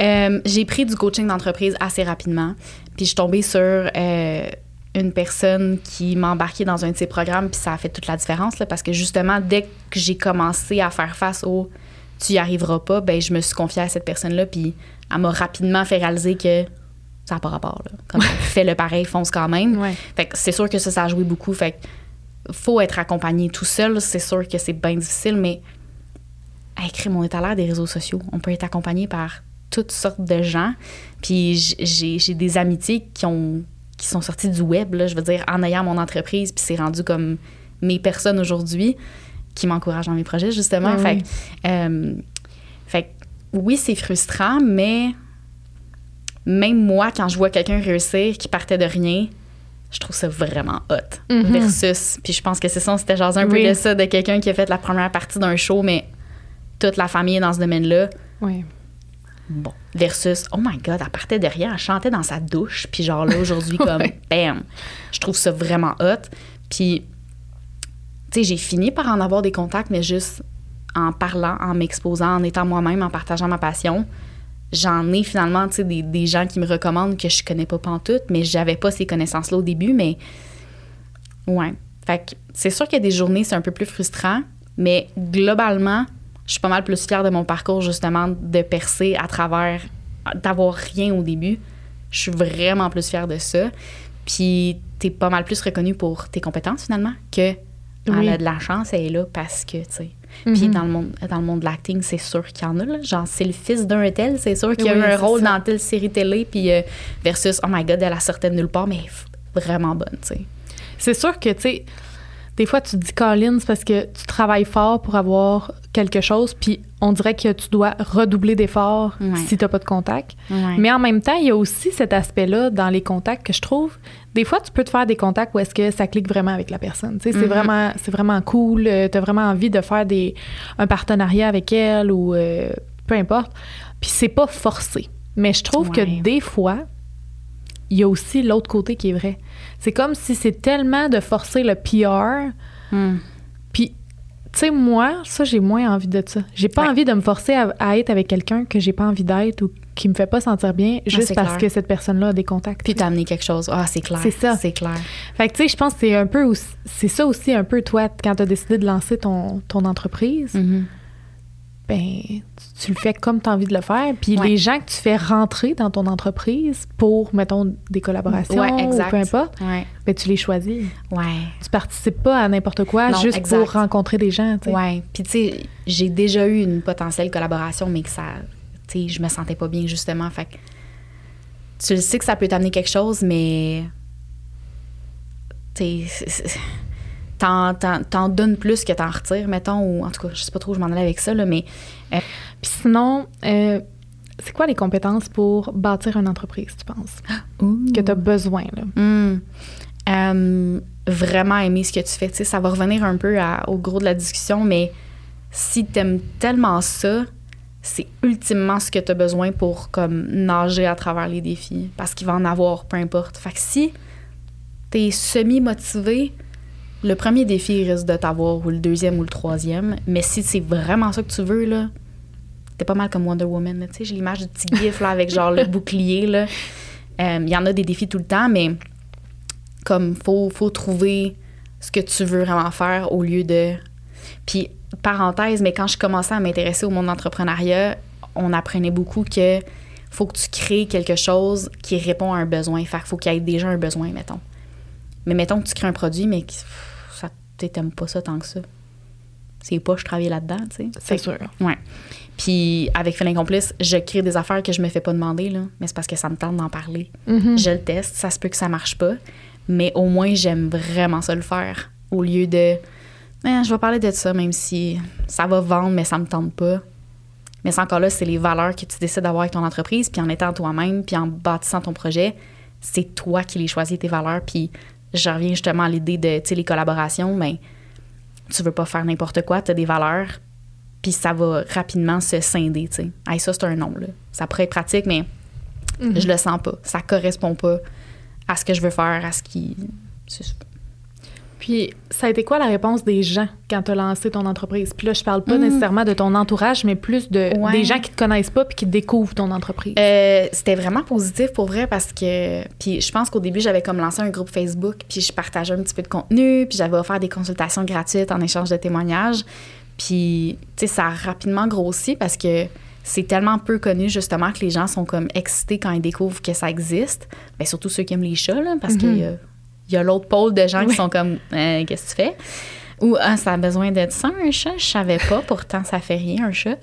Euh, j'ai pris du coaching d'entreprise assez rapidement. Puis je suis tombée sur euh, une personne qui m'a embarquée dans un de ses programmes, puis ça a fait toute la différence, là, parce que justement, dès que j'ai commencé à faire face au tu y arriveras pas, ben je me suis confiée à cette personne-là, puis elle m'a rapidement fait réaliser que ça n'a pas rapport. Là. Comme fais le pareil, fonce quand même. Ouais. Fait que c'est sûr que ça, ça a joué beaucoup. Fait que faut être accompagné tout seul. C'est sûr que c'est bien difficile, mais écrire on est à l'ère des réseaux sociaux. On peut être accompagné par toutes sortes de gens. Puis j'ai j'ai des amitiés qui ont qui sont sorties du web, là, je veux dire, en ayant mon entreprise, puis c'est rendu comme mes personnes aujourd'hui qui m'encouragent dans mes projets, justement. Fait, oui. euh, oui, c'est frustrant, mais même moi, quand je vois quelqu'un réussir qui partait de rien, je trouve ça vraiment hot. Mhm. Versus, puis je pense que c'est ça, on s'était jasé un Oui. peu de ça, de quelqu'un qui a fait la première partie d'un show, mais toute la famille est dans ce domaine-là. Ouais. Bon. Versus, oh my God, elle partait de rien, elle chantait dans sa douche, puis genre là, aujourd'hui, comme, Ouais. bam. Je trouve ça vraiment hot. Puis, tu sais, j'ai fini par en avoir des contacts, mais juste en parlant, en m'exposant, en étant moi-même, en partageant ma passion. j'en ai finalement, des, des gens qui me recommandent que je connais pas pantoute, mais j'avais pas ces connaissances-là au début, mais ouais. Fait que c'est sûr qu'il y a des journées, c'est un peu plus frustrant, mais globalement, je suis pas mal plus fière de mon parcours, justement, de percer à travers, d'avoir rien au début. Je suis vraiment plus fière de ça. Puis t'es pas mal plus reconnue pour tes compétences, finalement, que Oui. elle a de la chance, elle est là parce que, tu sais. Puis Mhm. dans le monde, dans le monde de l'acting, c'est sûr qu'il y en a. Là. Genre, c'est le fils d'un tel, c'est sûr qu'il a Oui, eu un rôle ça. dans telle série télé, puis euh, versus, oh my god, elle a sortait de nulle part, mais vraiment bonne, tu sais. C'est sûr que, tu sais, des fois, tu te dis, Colin, c'est parce que tu travailles fort pour avoir quelque chose, puis on dirait que tu dois redoubler d'efforts Ouais. si tu n'as pas de contact. Ouais. Mais en même temps, il y a aussi cet aspect-là dans les contacts que je trouve. Des fois, tu peux te faire des contacts où est-ce que ça clique vraiment avec la personne. Tu sais, c'est vraiment, cool. tu as vraiment envie de faire des, un partenariat avec elle ou euh, peu importe. Puis c'est pas forcé. Mais je trouve Ouais. que des fois, il y a aussi l'autre côté qui est vrai. C'est comme si c'est tellement de forcer le PR. Hmm. Puis, tu sais, moi, ça, j'ai moins envie de ça. J'ai pas Ouais. envie de me forcer à, à être avec quelqu'un que j'ai pas envie d'être ou qui me fait pas sentir bien juste c'est parce clair. que cette personne-là a des contacts. Puis t'as amené quelque chose. Ah, c'est clair. C'est ça. C'est clair. Fait que, tu sais, je pense que c'est un peu c'est ça aussi un peu, toi, quand tu as décidé de lancer ton, ton entreprise, Mhm. Ben, tu, le fais comme tu as envie de le faire. Puis Ouais. les gens que tu fais rentrer dans ton entreprise pour, mettons, des collaborations Ouais, exact. ou peu importe, Ouais. ben, tu les choisis. Ouais. Tu participes pas à n'importe quoi Non, juste exact. pour rencontrer des gens, tu sais. Ouais. Puis, tu sais, j'ai déjà eu une potentielle collaboration, mais que ça. Tu sais, je me sentais pas bien, justement. Fait que tu le sais que ça peut t'amener quelque chose, mais. Tu sais, t'en, t'en- t'en donnes plus que t'en retires, mettons, ou en tout cas, je sais pas trop où je m'en allais avec ça, là, mais. Puis sinon, euh, c'est quoi les compétences pour bâtir une entreprise, tu penses, que tu as besoin, là? Hmm. Euh, vraiment aimer ce que tu fais. Tu sais, ça va revenir un peu à- au gros de la discussion, mais si t'aimes tellement ça, c'est ultimement ce que tu as besoin pour comme nager à travers les défis. Parce qu'il va en avoir, peu importe. Fait que si t'es semi-motivé, le premier défi il risque de t'avoir, ou le deuxième ou le troisième. Mais si c'est vraiment ça que tu veux, là, t'es pas mal comme Wonder Woman. Tu sais, j'ai l'image du petit gif là, avec genre le bouclier. là. Euh, Il y en a des défis tout le temps, mais comme faut, faut trouver ce que tu veux vraiment faire au lieu de. Puis, parenthèse, mais quand je commençais à m'intéresser au monde d'entrepreneuriat, on apprenait beaucoup que faut que tu crées quelque chose qui répond à un besoin. Fait qu'il faut qu'il y ait déjà un besoin, mettons. Mais mettons que tu crées un produit, mais t'aimes pas ça tant que ça. C'est pas, je travaille là-dedans, tu sais. C'est sûr. Ouais. Puis avec Félin Complice, je crée des affaires que je me fais pas demander, là, mais c'est parce que ça me tente d'en parler. Mhm. Je le teste, ça se peut que ça marche pas, mais au moins j'aime vraiment ça le faire au lieu de Eh, je vais parler de ça même si ça va vendre mais ça me tente pas. Mais c'est encore là, c'est les valeurs que tu décides d'avoir avec ton entreprise, puis en étant toi-même, puis en bâtissant ton projet, c'est toi qui les choisis tes valeurs, puis je reviens justement à l'idée de, tu sais, les collaborations, mais tu veux pas faire n'importe quoi, tu as des valeurs, puis ça va rapidement se scinder, tu sais. Hey, ça, c'est un nom, là. Ça pourrait être pratique, mais Mhm. je le sens pas. Ça correspond pas à ce que je veux faire, à ce qui... Puis, ça a été quoi la réponse des gens quand tu as lancé ton entreprise? Puis là, je parle pas Mm. nécessairement de ton entourage, mais plus de, Ouais. des gens qui te connaissent pas puis qui découvrent ton entreprise. Euh, c'était vraiment positif pour vrai parce que puis je pense qu'au début j'avais comme lancé un groupe Facebook puis je partageais un petit peu de contenu puis j'avais offert des consultations gratuites en échange de témoignages puis tu sais ça a rapidement grossi parce que c'est tellement peu connu justement que les gens sont comme excités quand ils découvrent que ça existe mais surtout ceux qui aiment les chats là, parce qu'il y a, il y a l'autre pôle de gens Oui. qui sont comme Euh, qu'est-ce que tu fais? Ou ah, ça a besoin d'être ça, un chat? Je savais pas, pourtant ça fait rien, un chat.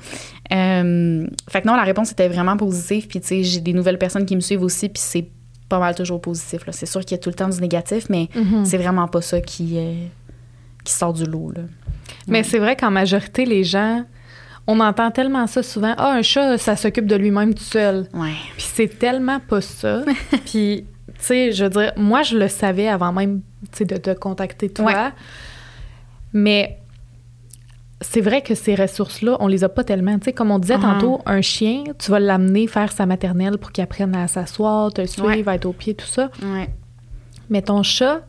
Euh, fait que non, la réponse était vraiment positive. Puis tu sais, j'ai des nouvelles personnes qui me suivent aussi, puis c'est pas mal toujours positif. là. C'est sûr qu'il y a tout le temps du négatif, mais Mhm. c'est vraiment pas ça qui, euh, qui sort du lot. Là. Mais c'est vrai qu'en majorité, les gens, on entend tellement ça souvent. Ah, un chat, ça s'occupe de lui-même tout seul. Ouais. Puis c'est tellement pas ça. Puis, tu sais, je veux dire, moi, je le savais avant même, tu sais, de te contacter toi. Ouais. Mais c'est vrai que ces ressources-là, on les a pas tellement. Tu sais, comme on disait Ah. tantôt, un chien, tu vas l'amener faire sa maternelle pour qu'il apprenne à s'asseoir, te suivre, Ouais. être au pied, tout ça. Ouais. Mais ton chat,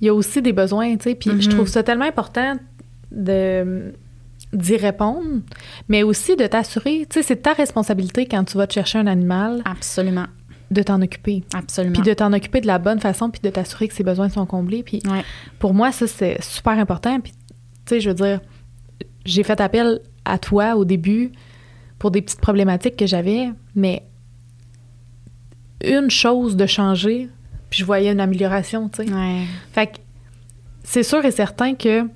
il y a aussi des besoins, tu sais. Puis je Mhm. trouve ça tellement important de, d'y répondre, mais aussi de t'assurer, tu sais, c'est ta responsabilité quand tu vas te chercher un animal Absolument. De t'en occuper. Absolument. Puis de t'en occuper de la bonne façon, puis de t'assurer que ses besoins sont comblés. Puis Ouais. pour moi, ça, c'est super important. Puis, tu sais, je veux dire, j'ai fait appel à toi au début pour des petites problématiques que j'avais, mais une chose de changer, puis je voyais une amélioration, tu sais. Ouais. Fait que c'est sûr et certain que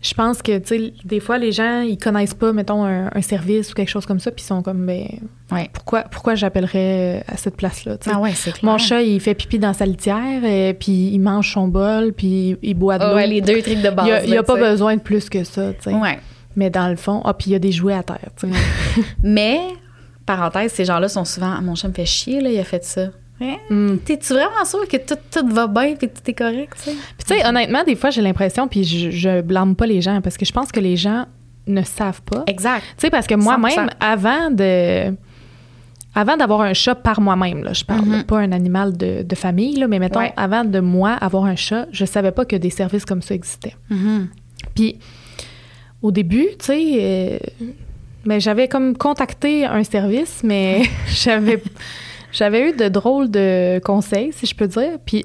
je pense que, tu sais, des fois, les gens, ils connaissent pas, mettons, un, un service ou quelque chose comme ça, puis ils sont comme, ben, Ouais. pourquoi, pourquoi j'appellerais à cette place-là. Ah ouais, c'est clair. Mon chat, il fait pipi dans sa litière, et puis il mange son bol, puis il boit de Ah l'eau. ouais, les deux trucs de base. il n'y a, y a pas besoin de plus que ça, tu sais. Ouais. Mais dans le fond, ah, puis il y a des jouets à terre, tu sais. Mais, parenthèse, ces gens-là sont souvent. Ah, Mon chat me fait chier, là, il a fait ça. Hein? Mm. T'es-tu vraiment sûr que tout, tout va bien et que tout est correct, tu sais? Puis tu sais, honnêtement, des fois, j'ai l'impression, puis je, je blâme pas les gens, parce que je pense que les gens ne savent pas. Exact. Tu sais, parce que moi-même, 100%. avant de. Avant d'avoir un chat par moi-même, là, je parle Mhm. là, pas un animal de, de famille, là, mais mettons, Ouais. avant de moi avoir un chat, je savais pas que des services comme ça existaient. Mhm. Puis au début, tu sais, euh, ben, j'avais comme contacté un service, mais j'avais j'avais eu de drôles de conseils, si je peux dire. Puis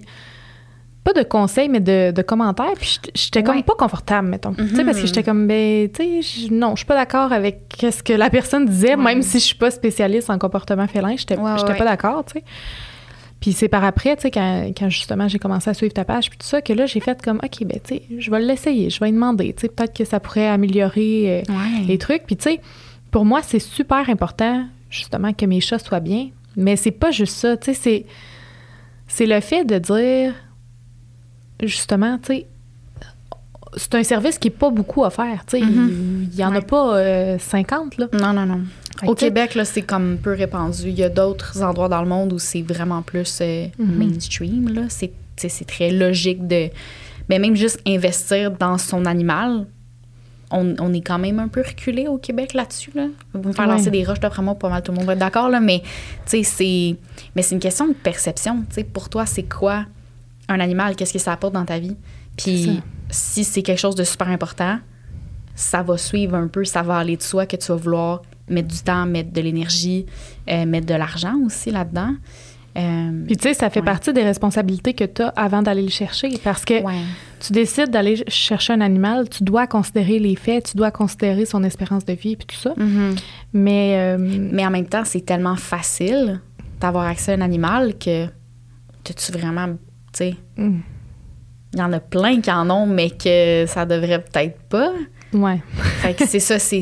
pas de conseils, mais de, de commentaires. Puis j'étais- comme pas confortable, mettons. Tu sais, parce que Mhm. j'étais comme, ben, tu sais, non, je suis pas d'accord avec ce que la personne disait, Ouais. même si je suis pas spécialiste en comportement félin, j'étais Ouais, pas d'accord, tu sais. Puis c'est par après, tu sais, quand, quand justement j'ai commencé à suivre ta page, puis tout ça, que là, j'ai fait comme, OK, ben, tu sais, je vais l'essayer, je vais lui demander, tu sais, peut-être que ça pourrait améliorer euh, les trucs. Puis, tu sais, pour moi, c'est super important, justement, que mes chats soient bien. Mais c'est pas juste ça, tu sais, c'est, c'est le fait de dire, justement, tu sais, c'est un service qui est pas beaucoup offert, tu sais. Mhm. Il y en a pas euh, 50, là. Non, non, non. Au. Québec, là, c'est comme peu répandu. Il y a d'autres endroits dans le monde où c'est vraiment plus euh, Mhm. mainstream. Là. C'est très logique de. Mais même juste investir dans son animal, on, on est quand même un peu reculé au Québec là-dessus. Là. Vous me faire lancer des roches, d'après moi, pas mal tout le monde va être d'accord. Là, mais c'est, une question de perception. Pour toi, c'est quoi un animal? Qu'est-ce que ça apporte dans ta vie? Puis si c'est quelque chose de super important, ça va suivre un peu, ça va aller de soi que tu vas vouloir mettre du temps, mettre de l'énergie, euh, mettre de l'argent aussi là-dedans. Euh, Puis, tu sais, ça fait Ouais. partie des responsabilités que tu as avant d'aller le chercher. Parce que ouais. tu décides d'aller chercher un animal, tu dois considérer les faits, tu dois considérer son espérance de vie, puis tout ça. Mhm. Mais, euh, Mais en même temps, c'est tellement facile d'avoir accès à un animal que tu vraiment, tu sais, mm, il y en a plein qui en ont, mais que ça devrait peut-être pas. ouais. Fait que c'est ça, c'est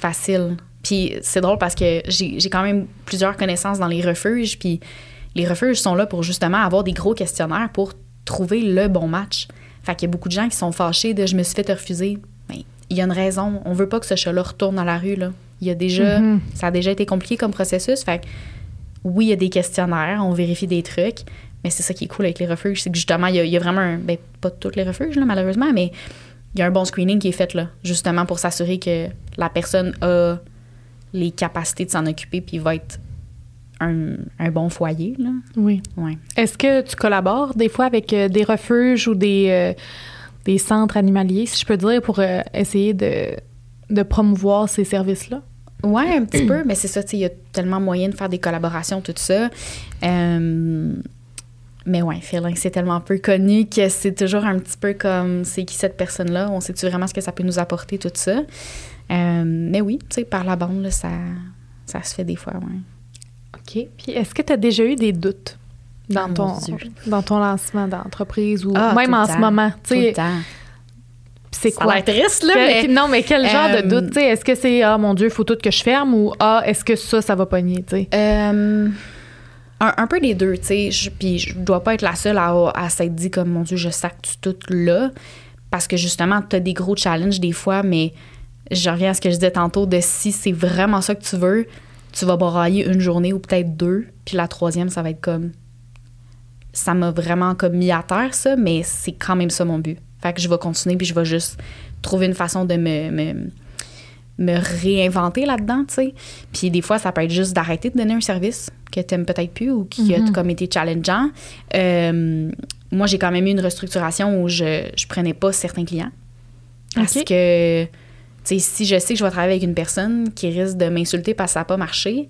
facile. Puis c'est drôle parce que j'ai, quand même plusieurs connaissances dans les refuges. Puis les refuges sont là pour justement avoir des gros questionnaires pour trouver le bon match. Fait qu'il y a beaucoup de gens qui sont fâchés de je me suis fait refuser. Mais il y a une raison. On veut pas que ce chat-là retourne dans la rue. Là. Il y a déjà. Mhm. Ça a déjà été compliqué comme processus. Fait que oui, il y a des questionnaires, on vérifie des trucs. Mais c'est ça qui est cool avec les refuges, c'est que justement, il y a, il y a vraiment un. Ben, pas tous les refuges, là, malheureusement, mais il y a un bon screening qui est fait là, justement pour s'assurer que la personne a les capacités de s'en occuper puis va être un, un bon foyer. Là. Oui. Ouais. Est-ce que tu collabores des fois avec euh, des refuges ou des, euh, des centres animaliers, si je peux dire, pour euh, essayer de, de promouvoir ces services-là? Ouais, un petit peu, mais c'est ça, tu sais, il y a tellement moyen de faire des collaborations, tout ça. Mais ouais, Félin, c'est tellement peu connu que c'est toujours un petit peu comme c'est qui cette personne-là, on sait-tu vraiment ce que ça peut nous apporter, tout ça? Euh, mais oui, tu sais, par la bande, là, ça, ça se fait des fois, ouais. OK. Puis est-ce que tu as déjà eu des doutes dans, Ah, ton, dans ton lancement d'entreprise ou Ah, même en ce moment? Tu Tout le temps. c'est quoi? triste, là, mais... Non, mais quel genre de Euh, doute? Tu sais, Est-ce que c'est Ah mon Dieu, il faut tout que je ferme ou Ah, est-ce que ça, ça va pogner? tu sais? Euh, un, peu des deux, tu sais. Puis je dois pas être la seule à, s'être dit comme, mon Dieu, je sac tout là. Parce que justement, tu as des gros challenges des fois, mais je reviens à ce que je disais tantôt de si c'est vraiment ça que tu veux, tu vas brailler une journée ou peut-être deux, puis la troisième, ça va être comme. Ça m'a vraiment comme mis à terre, ça, mais c'est quand même ça mon but. Fait que je vais continuer, puis je vais juste trouver une façon de me, me réinventer là-dedans, tu sais. Puis des fois, ça peut être juste d'arrêter de donner un service que tu aimes peut-être plus ou qui a comme été challengeant. Euh, moi, j'ai quand même eu une restructuration où je, je prenais pas certains clients. Parce que Tu sais, si je sais que je vais travailler avec une personne qui risque de m'insulter parce que ça n'a pas marché,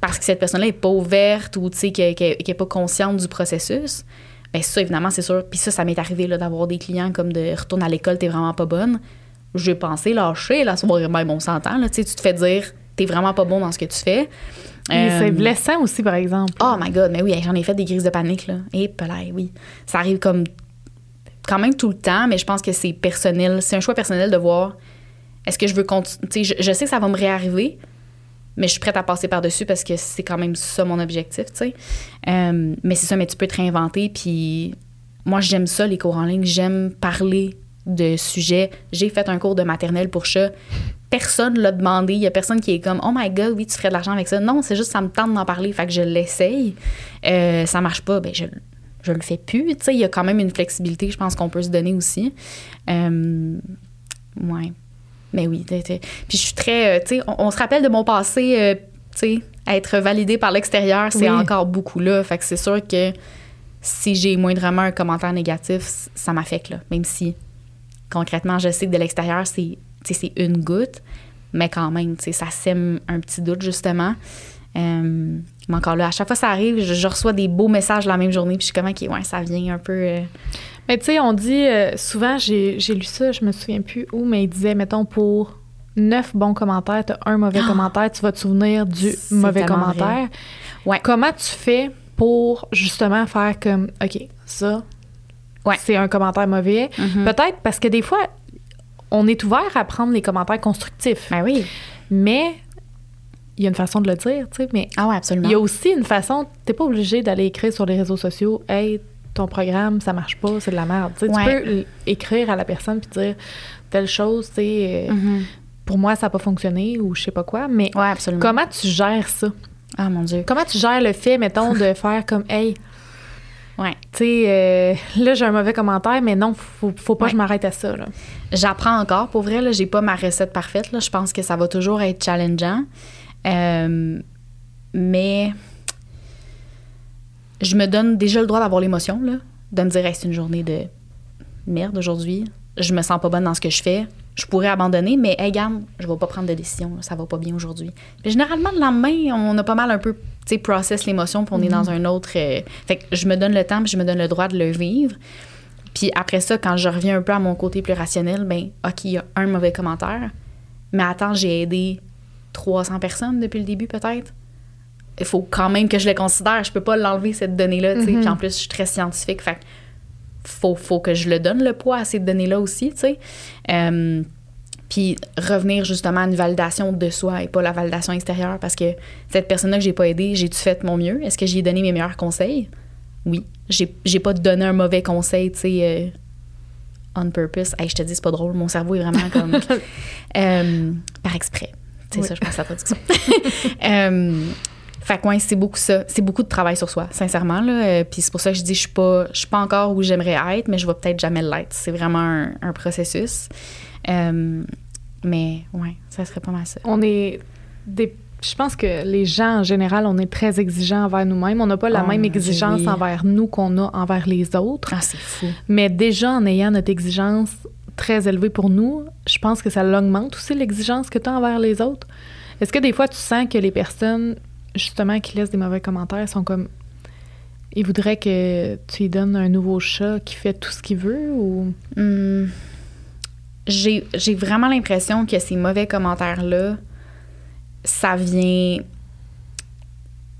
parce que cette personne-là n'est pas ouverte ou, tu sais, qu'elle n'est pas consciente du processus, bien ça, évidemment, c'est sûr. Puis ça, ça m'est arrivé, d'avoir des clients comme de « retourne à l'école, t'es vraiment pas bonne ». J'ai pensé lâcher, la soirée même, on s'entend, là, tu sais, tu te fais dire « t'es vraiment pas bon dans ce que tu fais ». Et c'est Euh, blessant aussi, par exemple. Oh my god, mais oui, j'en ai fait des crises de panique, là. Et pelay, oui. Ça arrive comme quand même tout le temps, mais je pense que c'est personnel. C'est un choix personnel de voir est-ce que je veux continuer. Je, je sais que ça va me réarriver, mais je suis prête à passer par-dessus parce que c'est quand même ça mon objectif, tu sais. Euh, mais c'est ça, mais tu peux te réinventer. Puis moi, j'aime ça, les cours en ligne. J'aime parler de sujets. J'ai fait un cours de maternelle pour chat. Personne l'a demandé. Il y a personne qui est comme Oh my God, oui, tu ferais de l'argent avec ça. Non, c'est juste ça me tente d'en parler. Fait que je l'essaye. Euh, ça marche pas, ben je, je le fais plus. Tu sais, il y a quand même une flexibilité, je pense qu'on peut se donner aussi. Euh, ouais. Mais oui. Puis je suis très. euh, tu sais, on, on se rappelle de mon passé, euh, tu sais, être validé par l'extérieur, c'est Oui. encore beaucoup là. Fait que c'est sûr que si j'ai moindrement un commentaire négatif, ça m'affecte, là. Même si concrètement, je sais que de l'extérieur, c'est une goutte, mais quand même, ça sème un petit doute, justement. Euh, mais encore là, à chaque fois que ça arrive, je, je reçois des beaux messages la même journée, puis je suis comme, OK, ouais, ça vient un peu. euh, Mais tu sais, on dit euh, souvent, j'ai lu ça, je me souviens plus où, mais il disait, mettons, pour neuf bons commentaires, tu as un mauvais Ah! commentaire, tu vas te souvenir du mauvais commentaire. Ouais. Comment tu fais pour justement faire comme, OK, ça, Ouais. c'est un commentaire mauvais? Mhm. Peut-être parce que des fois, on est ouvert à prendre les commentaires constructifs, Ben oui. mais il y a une façon de le dire, tu sais, mais Ah ouais, absolument. il y a aussi une façon, t'es pas obligé d'aller écrire sur les réseaux sociaux, hey, ton programme, ça marche pas, c'est de la merde. Tu peux l- écrire à la personne puis dire telle chose, tu sais, euh, Mhm. pour moi, ça n'a pas fonctionné ou je sais pas quoi, mais Ouais, absolument. comment tu gères ça? Ah mon Dieu. Comment tu gères le fait, mettons, de faire comme, hey, Ouais. tu sais, euh, là, j'ai un mauvais commentaire, mais non, faut, faut pas Ouais. que je m'arrête à ça. J'apprends encore. Pour vrai, là, j'ai pas ma recette parfaite. Là. Je pense que ça va toujours être challengeant. Euh, mais je me donne déjà le droit d'avoir l'émotion, là, de me dire, Hey, c'est une journée de merde aujourd'hui. Je me sens pas bonne dans ce que je fais. Je pourrais abandonner, mais hey, regarde, je vais pas prendre de décision. là. Ça va pas bien aujourd'hui. Puis généralement, le lendemain, on a pas mal un peu, sais, process l'émotion, puis on est dans un autre. euh, Fait que je me donne le temps, puis je me donne le droit de le vivre. Puis après ça, quand je reviens un peu à mon côté plus rationnel, ben OK, il y a un mauvais commentaire. Mais attends, j'ai aidé 300 personnes depuis le début, peut-être. Il faut quand même que je le considère. Je peux pas l'enlever, cette donnée-là. tu sais. Mhm. Puis en plus, je suis très scientifique. Fait que faut, faut que je le donne, le poids à ces données-là aussi, tu sais. Euh, puis revenir justement à une validation de soi et pas la validation extérieure parce que cette personne-là que j'ai pas aidée, j'ai-tu fait mon mieux? Est-ce que j'ai donné mes meilleurs conseils? Oui. J'ai, j'ai pas donné un mauvais conseil, tu sais, euh, on purpose. Hey, je te dis, c'est pas drôle. Mon cerveau est vraiment comme. euh, par exprès. C'est Oui. ça, je pense, la traduction. euh, fait que ouais, c'est beaucoup ça. C'est beaucoup de travail sur soi, sincèrement. Là. Euh, Puis c'est pour ça que je dis, je suis pas, je suis pas encore où j'aimerais être, mais je vais peut-être jamais l'être. C'est vraiment un, un processus. Euh, mais ouais, ça serait pas mal ça. On est des. Je pense que les gens, en général, on est très exigeants envers nous-mêmes. On n'a pas la Oh, même exigence oui. envers nous qu'on a envers les autres. Ah, c'est fou. Mais déjà, en ayant notre exigence très élevée pour nous, je pense que ça l'augmente aussi l'exigence que tu as envers les autres. Est-ce que des fois, tu sens que les personnes, justement, qui laissent des mauvais commentaires sont comme. Ils voudraient que tu lui donnes un nouveau chat qui fait tout ce qu'il veut ou? Hum, j'ai j'ai vraiment l'impression que ces mauvais commentaires-là, ça vient.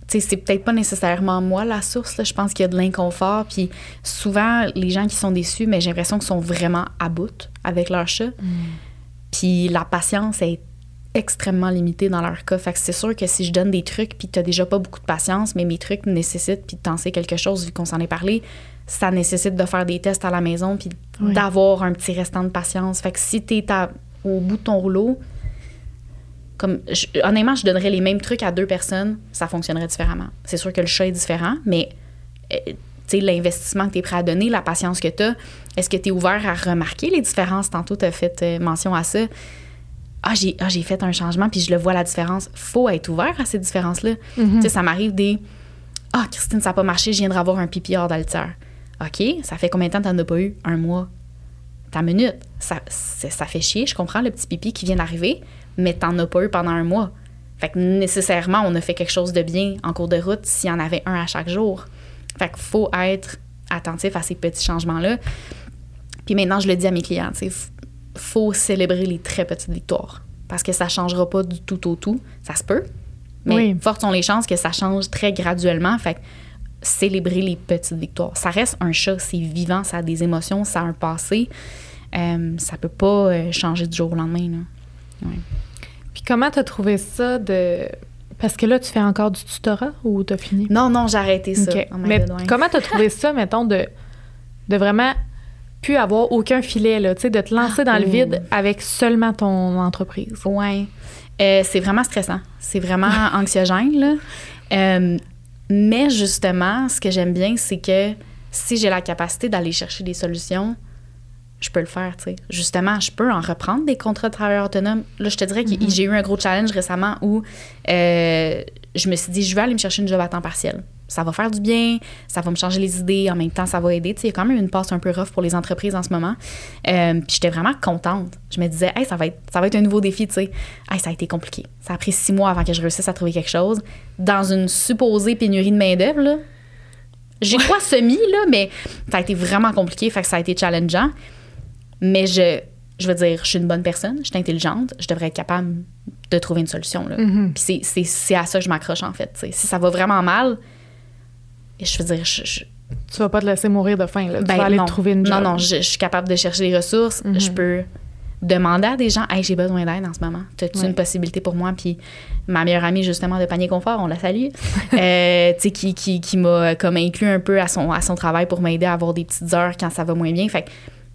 Tu sais, c'est peut-être pas nécessairement moi la source. Là. Je pense qu'il y a de l'inconfort. Puis souvent, les gens qui sont déçus, mais j'ai l'impression qu'ils sont vraiment à bout avec leur chat. Puis la patience est extrêmement limitée dans leur cas. Fait que c'est sûr que si je donne des trucs, puis tu déjà pas beaucoup de patience, mais mes trucs nécessitent, puis de t'en sais quelque chose, vu qu'on s'en est parlé, ça nécessite de faire des tests à la maison, puis Oui. d'avoir un petit restant de patience. Fait que si tu es au bout de ton rouleau, comme je- honnêtement, je donnerais les mêmes trucs à deux personnes, ça fonctionnerait différemment. C'est sûr que le chat est différent, mais euh, l'investissement que tu es prêt à donner, la patience que tu as, est-ce que tu es ouvert à remarquer les différences? Tantôt, tu as fait euh, mention à ça. Ah, j'ai ah, fait un changement, puis je le vois la différence. faut être ouvert à ces différences-là. Tu sais, ça m'arrive des Ah, Christine, ça n'a pas marché, je viens de avoir un pipi hors d'altère. OK, ça fait combien de temps que tu n'en as pas eu? Un mois. ta minute, ça, ça fait chier, je comprends le petit pipi qui vient d'arriver, mais t'en as pas eu pendant un mois. Fait que nécessairement, on a fait quelque chose de bien en cours de route s'il y en avait un à chaque jour. Fait qu'il faut être attentif à ces petits changements-là. Puis maintenant, je le dis à mes clients, il faut célébrer les très petites victoires. Parce que ça changera pas du tout au tout. Ça se peut. Mais Oui. fortes sont les chances que ça change très graduellement. Fait que célébrer les petites victoires. Ça reste un chat, c'est vivant, ça a des émotions, ça a un passé. Euh, ça peut pas euh, changer du jour au lendemain. là. Puis comment t'as trouvé ça de... Parce que là, tu fais encore du tutorat ou t'as fini? Non, non, j'ai arrêté ça. OK. Oh Mais God, ouais. comment t'as trouvé ça, mettons, de, de vraiment plus avoir aucun filet, là, de te lancer dans le oh. vide avec seulement ton entreprise? Ouais. Euh, c'est vraiment stressant. C'est vraiment anxiogène, là. Euh, mais justement, ce que j'aime bien, c'est que si j'ai la capacité d'aller chercher des solutions, je peux le faire, tu sais. Justement, je peux en reprendre des contrats de travailleurs autonomes. Là, je te dirais que j'ai eu un gros challenge récemment où euh, je me suis dit, je vais aller me chercher une job à temps partiel. Ça va faire du bien, ça va me changer les idées, en même temps, ça va aider. Tu sais, il y a quand même une passe un peu rough pour les entreprises en ce moment. Euh, puis j'étais vraiment contente. Je me disais, hey, ça va être, ça va être un nouveau défi, tu sais. Hey, ça a été compliqué. Ça a pris six mois avant que je réussisse à trouver quelque chose. Dans une supposée pénurie de main-d'œuvre, là. J'ai quoi semi, là, mais ça a été vraiment compliqué, fait que ça a été challengeant. Mais je, je veux dire, je suis une bonne personne, je suis intelligente, je devrais être capable de trouver une solution. Là. Mhm. Puis c'est- à ça que je m'accroche, en fait. Si ça va vraiment mal, je veux dire, je, je- Tu vas pas te laisser mourir de faim, là. tu ben vas aller non. te trouver une job. Non, non, je, je suis capable de chercher des ressources. Mhm. Je peux demander à des gens, hey, j'ai besoin d'aide en ce moment. As-tu Ouais. une possibilité pour moi? Puis ma meilleure amie, justement, de Panier Confort, on la salue, euh, tu sais, qui, qui, qui m'a comme inclus un peu à son, à son travail pour m'aider à avoir des petites heures quand ça va moins bien. Fait que,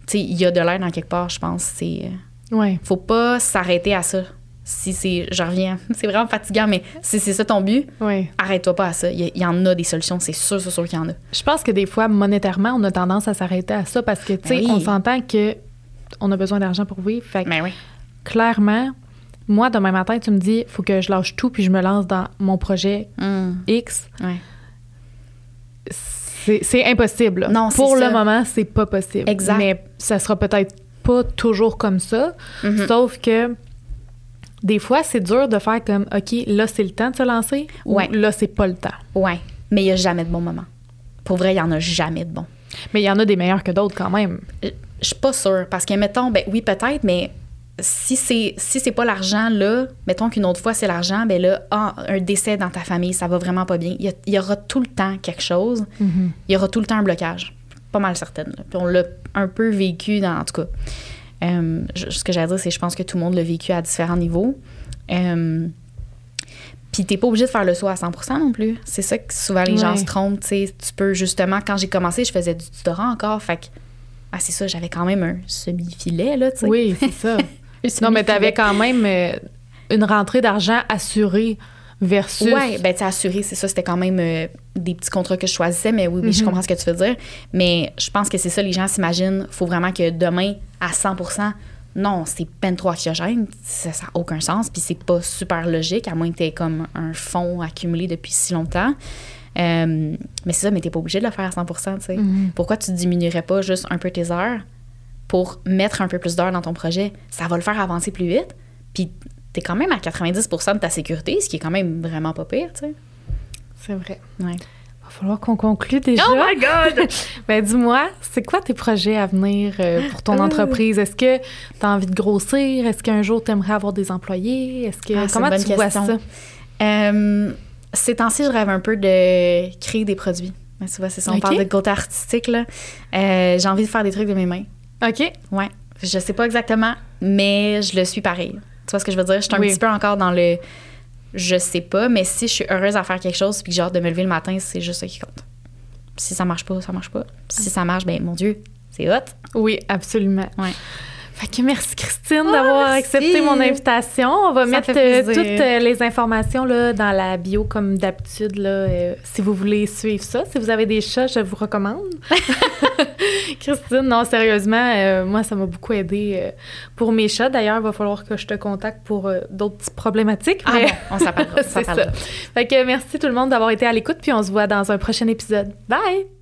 tu sais, il y a de l'aide en quelque part, je pense. C'est, euh, Ouais. faut pas s'arrêter à ça. Si c'est, je reviens, c'est vraiment fatigant, mais si c'est ça ton but, arrête-toi pas à ça. Il y, en a des solutions, c'est sûr, c'est sûr qu'il y en a. Je pense que des fois, monétairement, on a tendance à s'arrêter à ça parce que, tu sais, Ben oui. on s'entend que on a besoin d'argent pour vivre. Fait que, Mais oui. clairement, moi, demain matin, tu me dis, faut que je lâche tout puis je me lance dans mon projet Hum, X. ouais. C'est impossible. là. Non, c'est Pour ça. le moment, c'est pas possible. Exact. Mais ça sera peut-être pas toujours comme ça. Mhm. Sauf que des fois, c'est dur de faire comme, OK, là, c'est le temps de se lancer ou Ouais. là, c'est pas le temps. Ouais, mais il n'y a jamais de bon moment. Pour vrai, il n'y en a jamais de bon. Mais il y en a des meilleurs que d'autres quand même. Je suis pas sûre, parce que, mettons, ben oui, peut-être, mais si c'est si c'est pas l'argent, là, mettons qu'une autre fois, c'est l'argent, ben là, ah, un décès dans ta famille, ça va vraiment pas bien. Il y, a- il y aura tout le temps quelque chose. Il y aura tout le temps un blocage. Pas mal certaine. là. Puis on l'a un peu vécu dans, en tout cas. Euh, ce que à dire, c'est que je pense que tout le monde l'a vécu à différents niveaux. Euh, puis t'es pas obligé de faire le saut à 100% non plus. C'est ça que souvent les gens se trompent. tu peux justement, quand j'ai commencé, je faisais du tutorat encore. Fait que, ah, c'est ça, j'avais quand même un semi-filet, là, tu sais. Oui, c'est ça. Non, mais tu avais semi-filet. quand même euh, une rentrée d'argent assurée versus. Ouais, ben tu assuré, c'est ça, c'était quand même euh, des petits contrats que je choisissais, mais oui, oui, je Mhm. comprends ce que tu veux dire. Mais je pense que c'est ça, les gens s'imaginent, faut vraiment que demain, à 100% non, c'est peine trop anxiogène, ça n'a aucun sens, puis c'est pas super logique, à moins que tu aies comme un fonds accumulé depuis si longtemps. Euh, mais c'est ça, mais t'es pas obligé de le faire à 100% tu sais. Mhm. Pourquoi tu diminuerais pas juste un peu tes heures pour mettre un peu plus d'heures dans ton projet? Ça va le faire avancer plus vite, puis t'es quand même à 90% de ta sécurité, ce qui est quand même vraiment pas pire, tu sais. C'est vrai. Ouais. Va falloir qu'on conclue déjà. Oh my God! Ben dis-moi, c'est quoi tes projets à venir euh, pour ton Euh. entreprise? Est-ce que tu as envie de grossir? Est-ce qu'un jour tu aimerais avoir des employés? Est-ce que Ah, c'est comment tu vois ça? Euh, ces temps-ci, je rêve un peu de créer des produits. Ben, tu vois, c'est ça, on Ok. parle de côté artistique, là. Euh, j'ai envie de faire des trucs de mes mains. OK. Ouais. Je sais pas exactement, mais je le suis pareil. Tu vois ce que je veux dire? Je suis un Oui. petit peu encore dans le je sais pas, mais si je suis heureuse à faire quelque chose puis que j'ai hâte de me lever le matin, c'est juste ça qui compte. Si ça marche pas, ça marche pas. Si ça marche, ben mon Dieu, c'est hot. Oui, absolument. Ouais. Fait que merci Christine d'avoir merci. accepté mon invitation. On va Ça mettre euh, toutes euh, les informations là, dans la bio comme d'habitude. là, euh, si vous voulez suivre ça, si vous avez des chats, je vous recommande. Christine, non, sérieusement, moi, ça m'a beaucoup aidé pour mes chats. D'ailleurs, il va falloir que je te contacte pour d'autres petites problématiques. Ah mais- bon, on s'appellera. on C'est ça. Fait que merci tout le monde d'avoir été à l'écoute, puis on se voit dans un prochain épisode. Bye!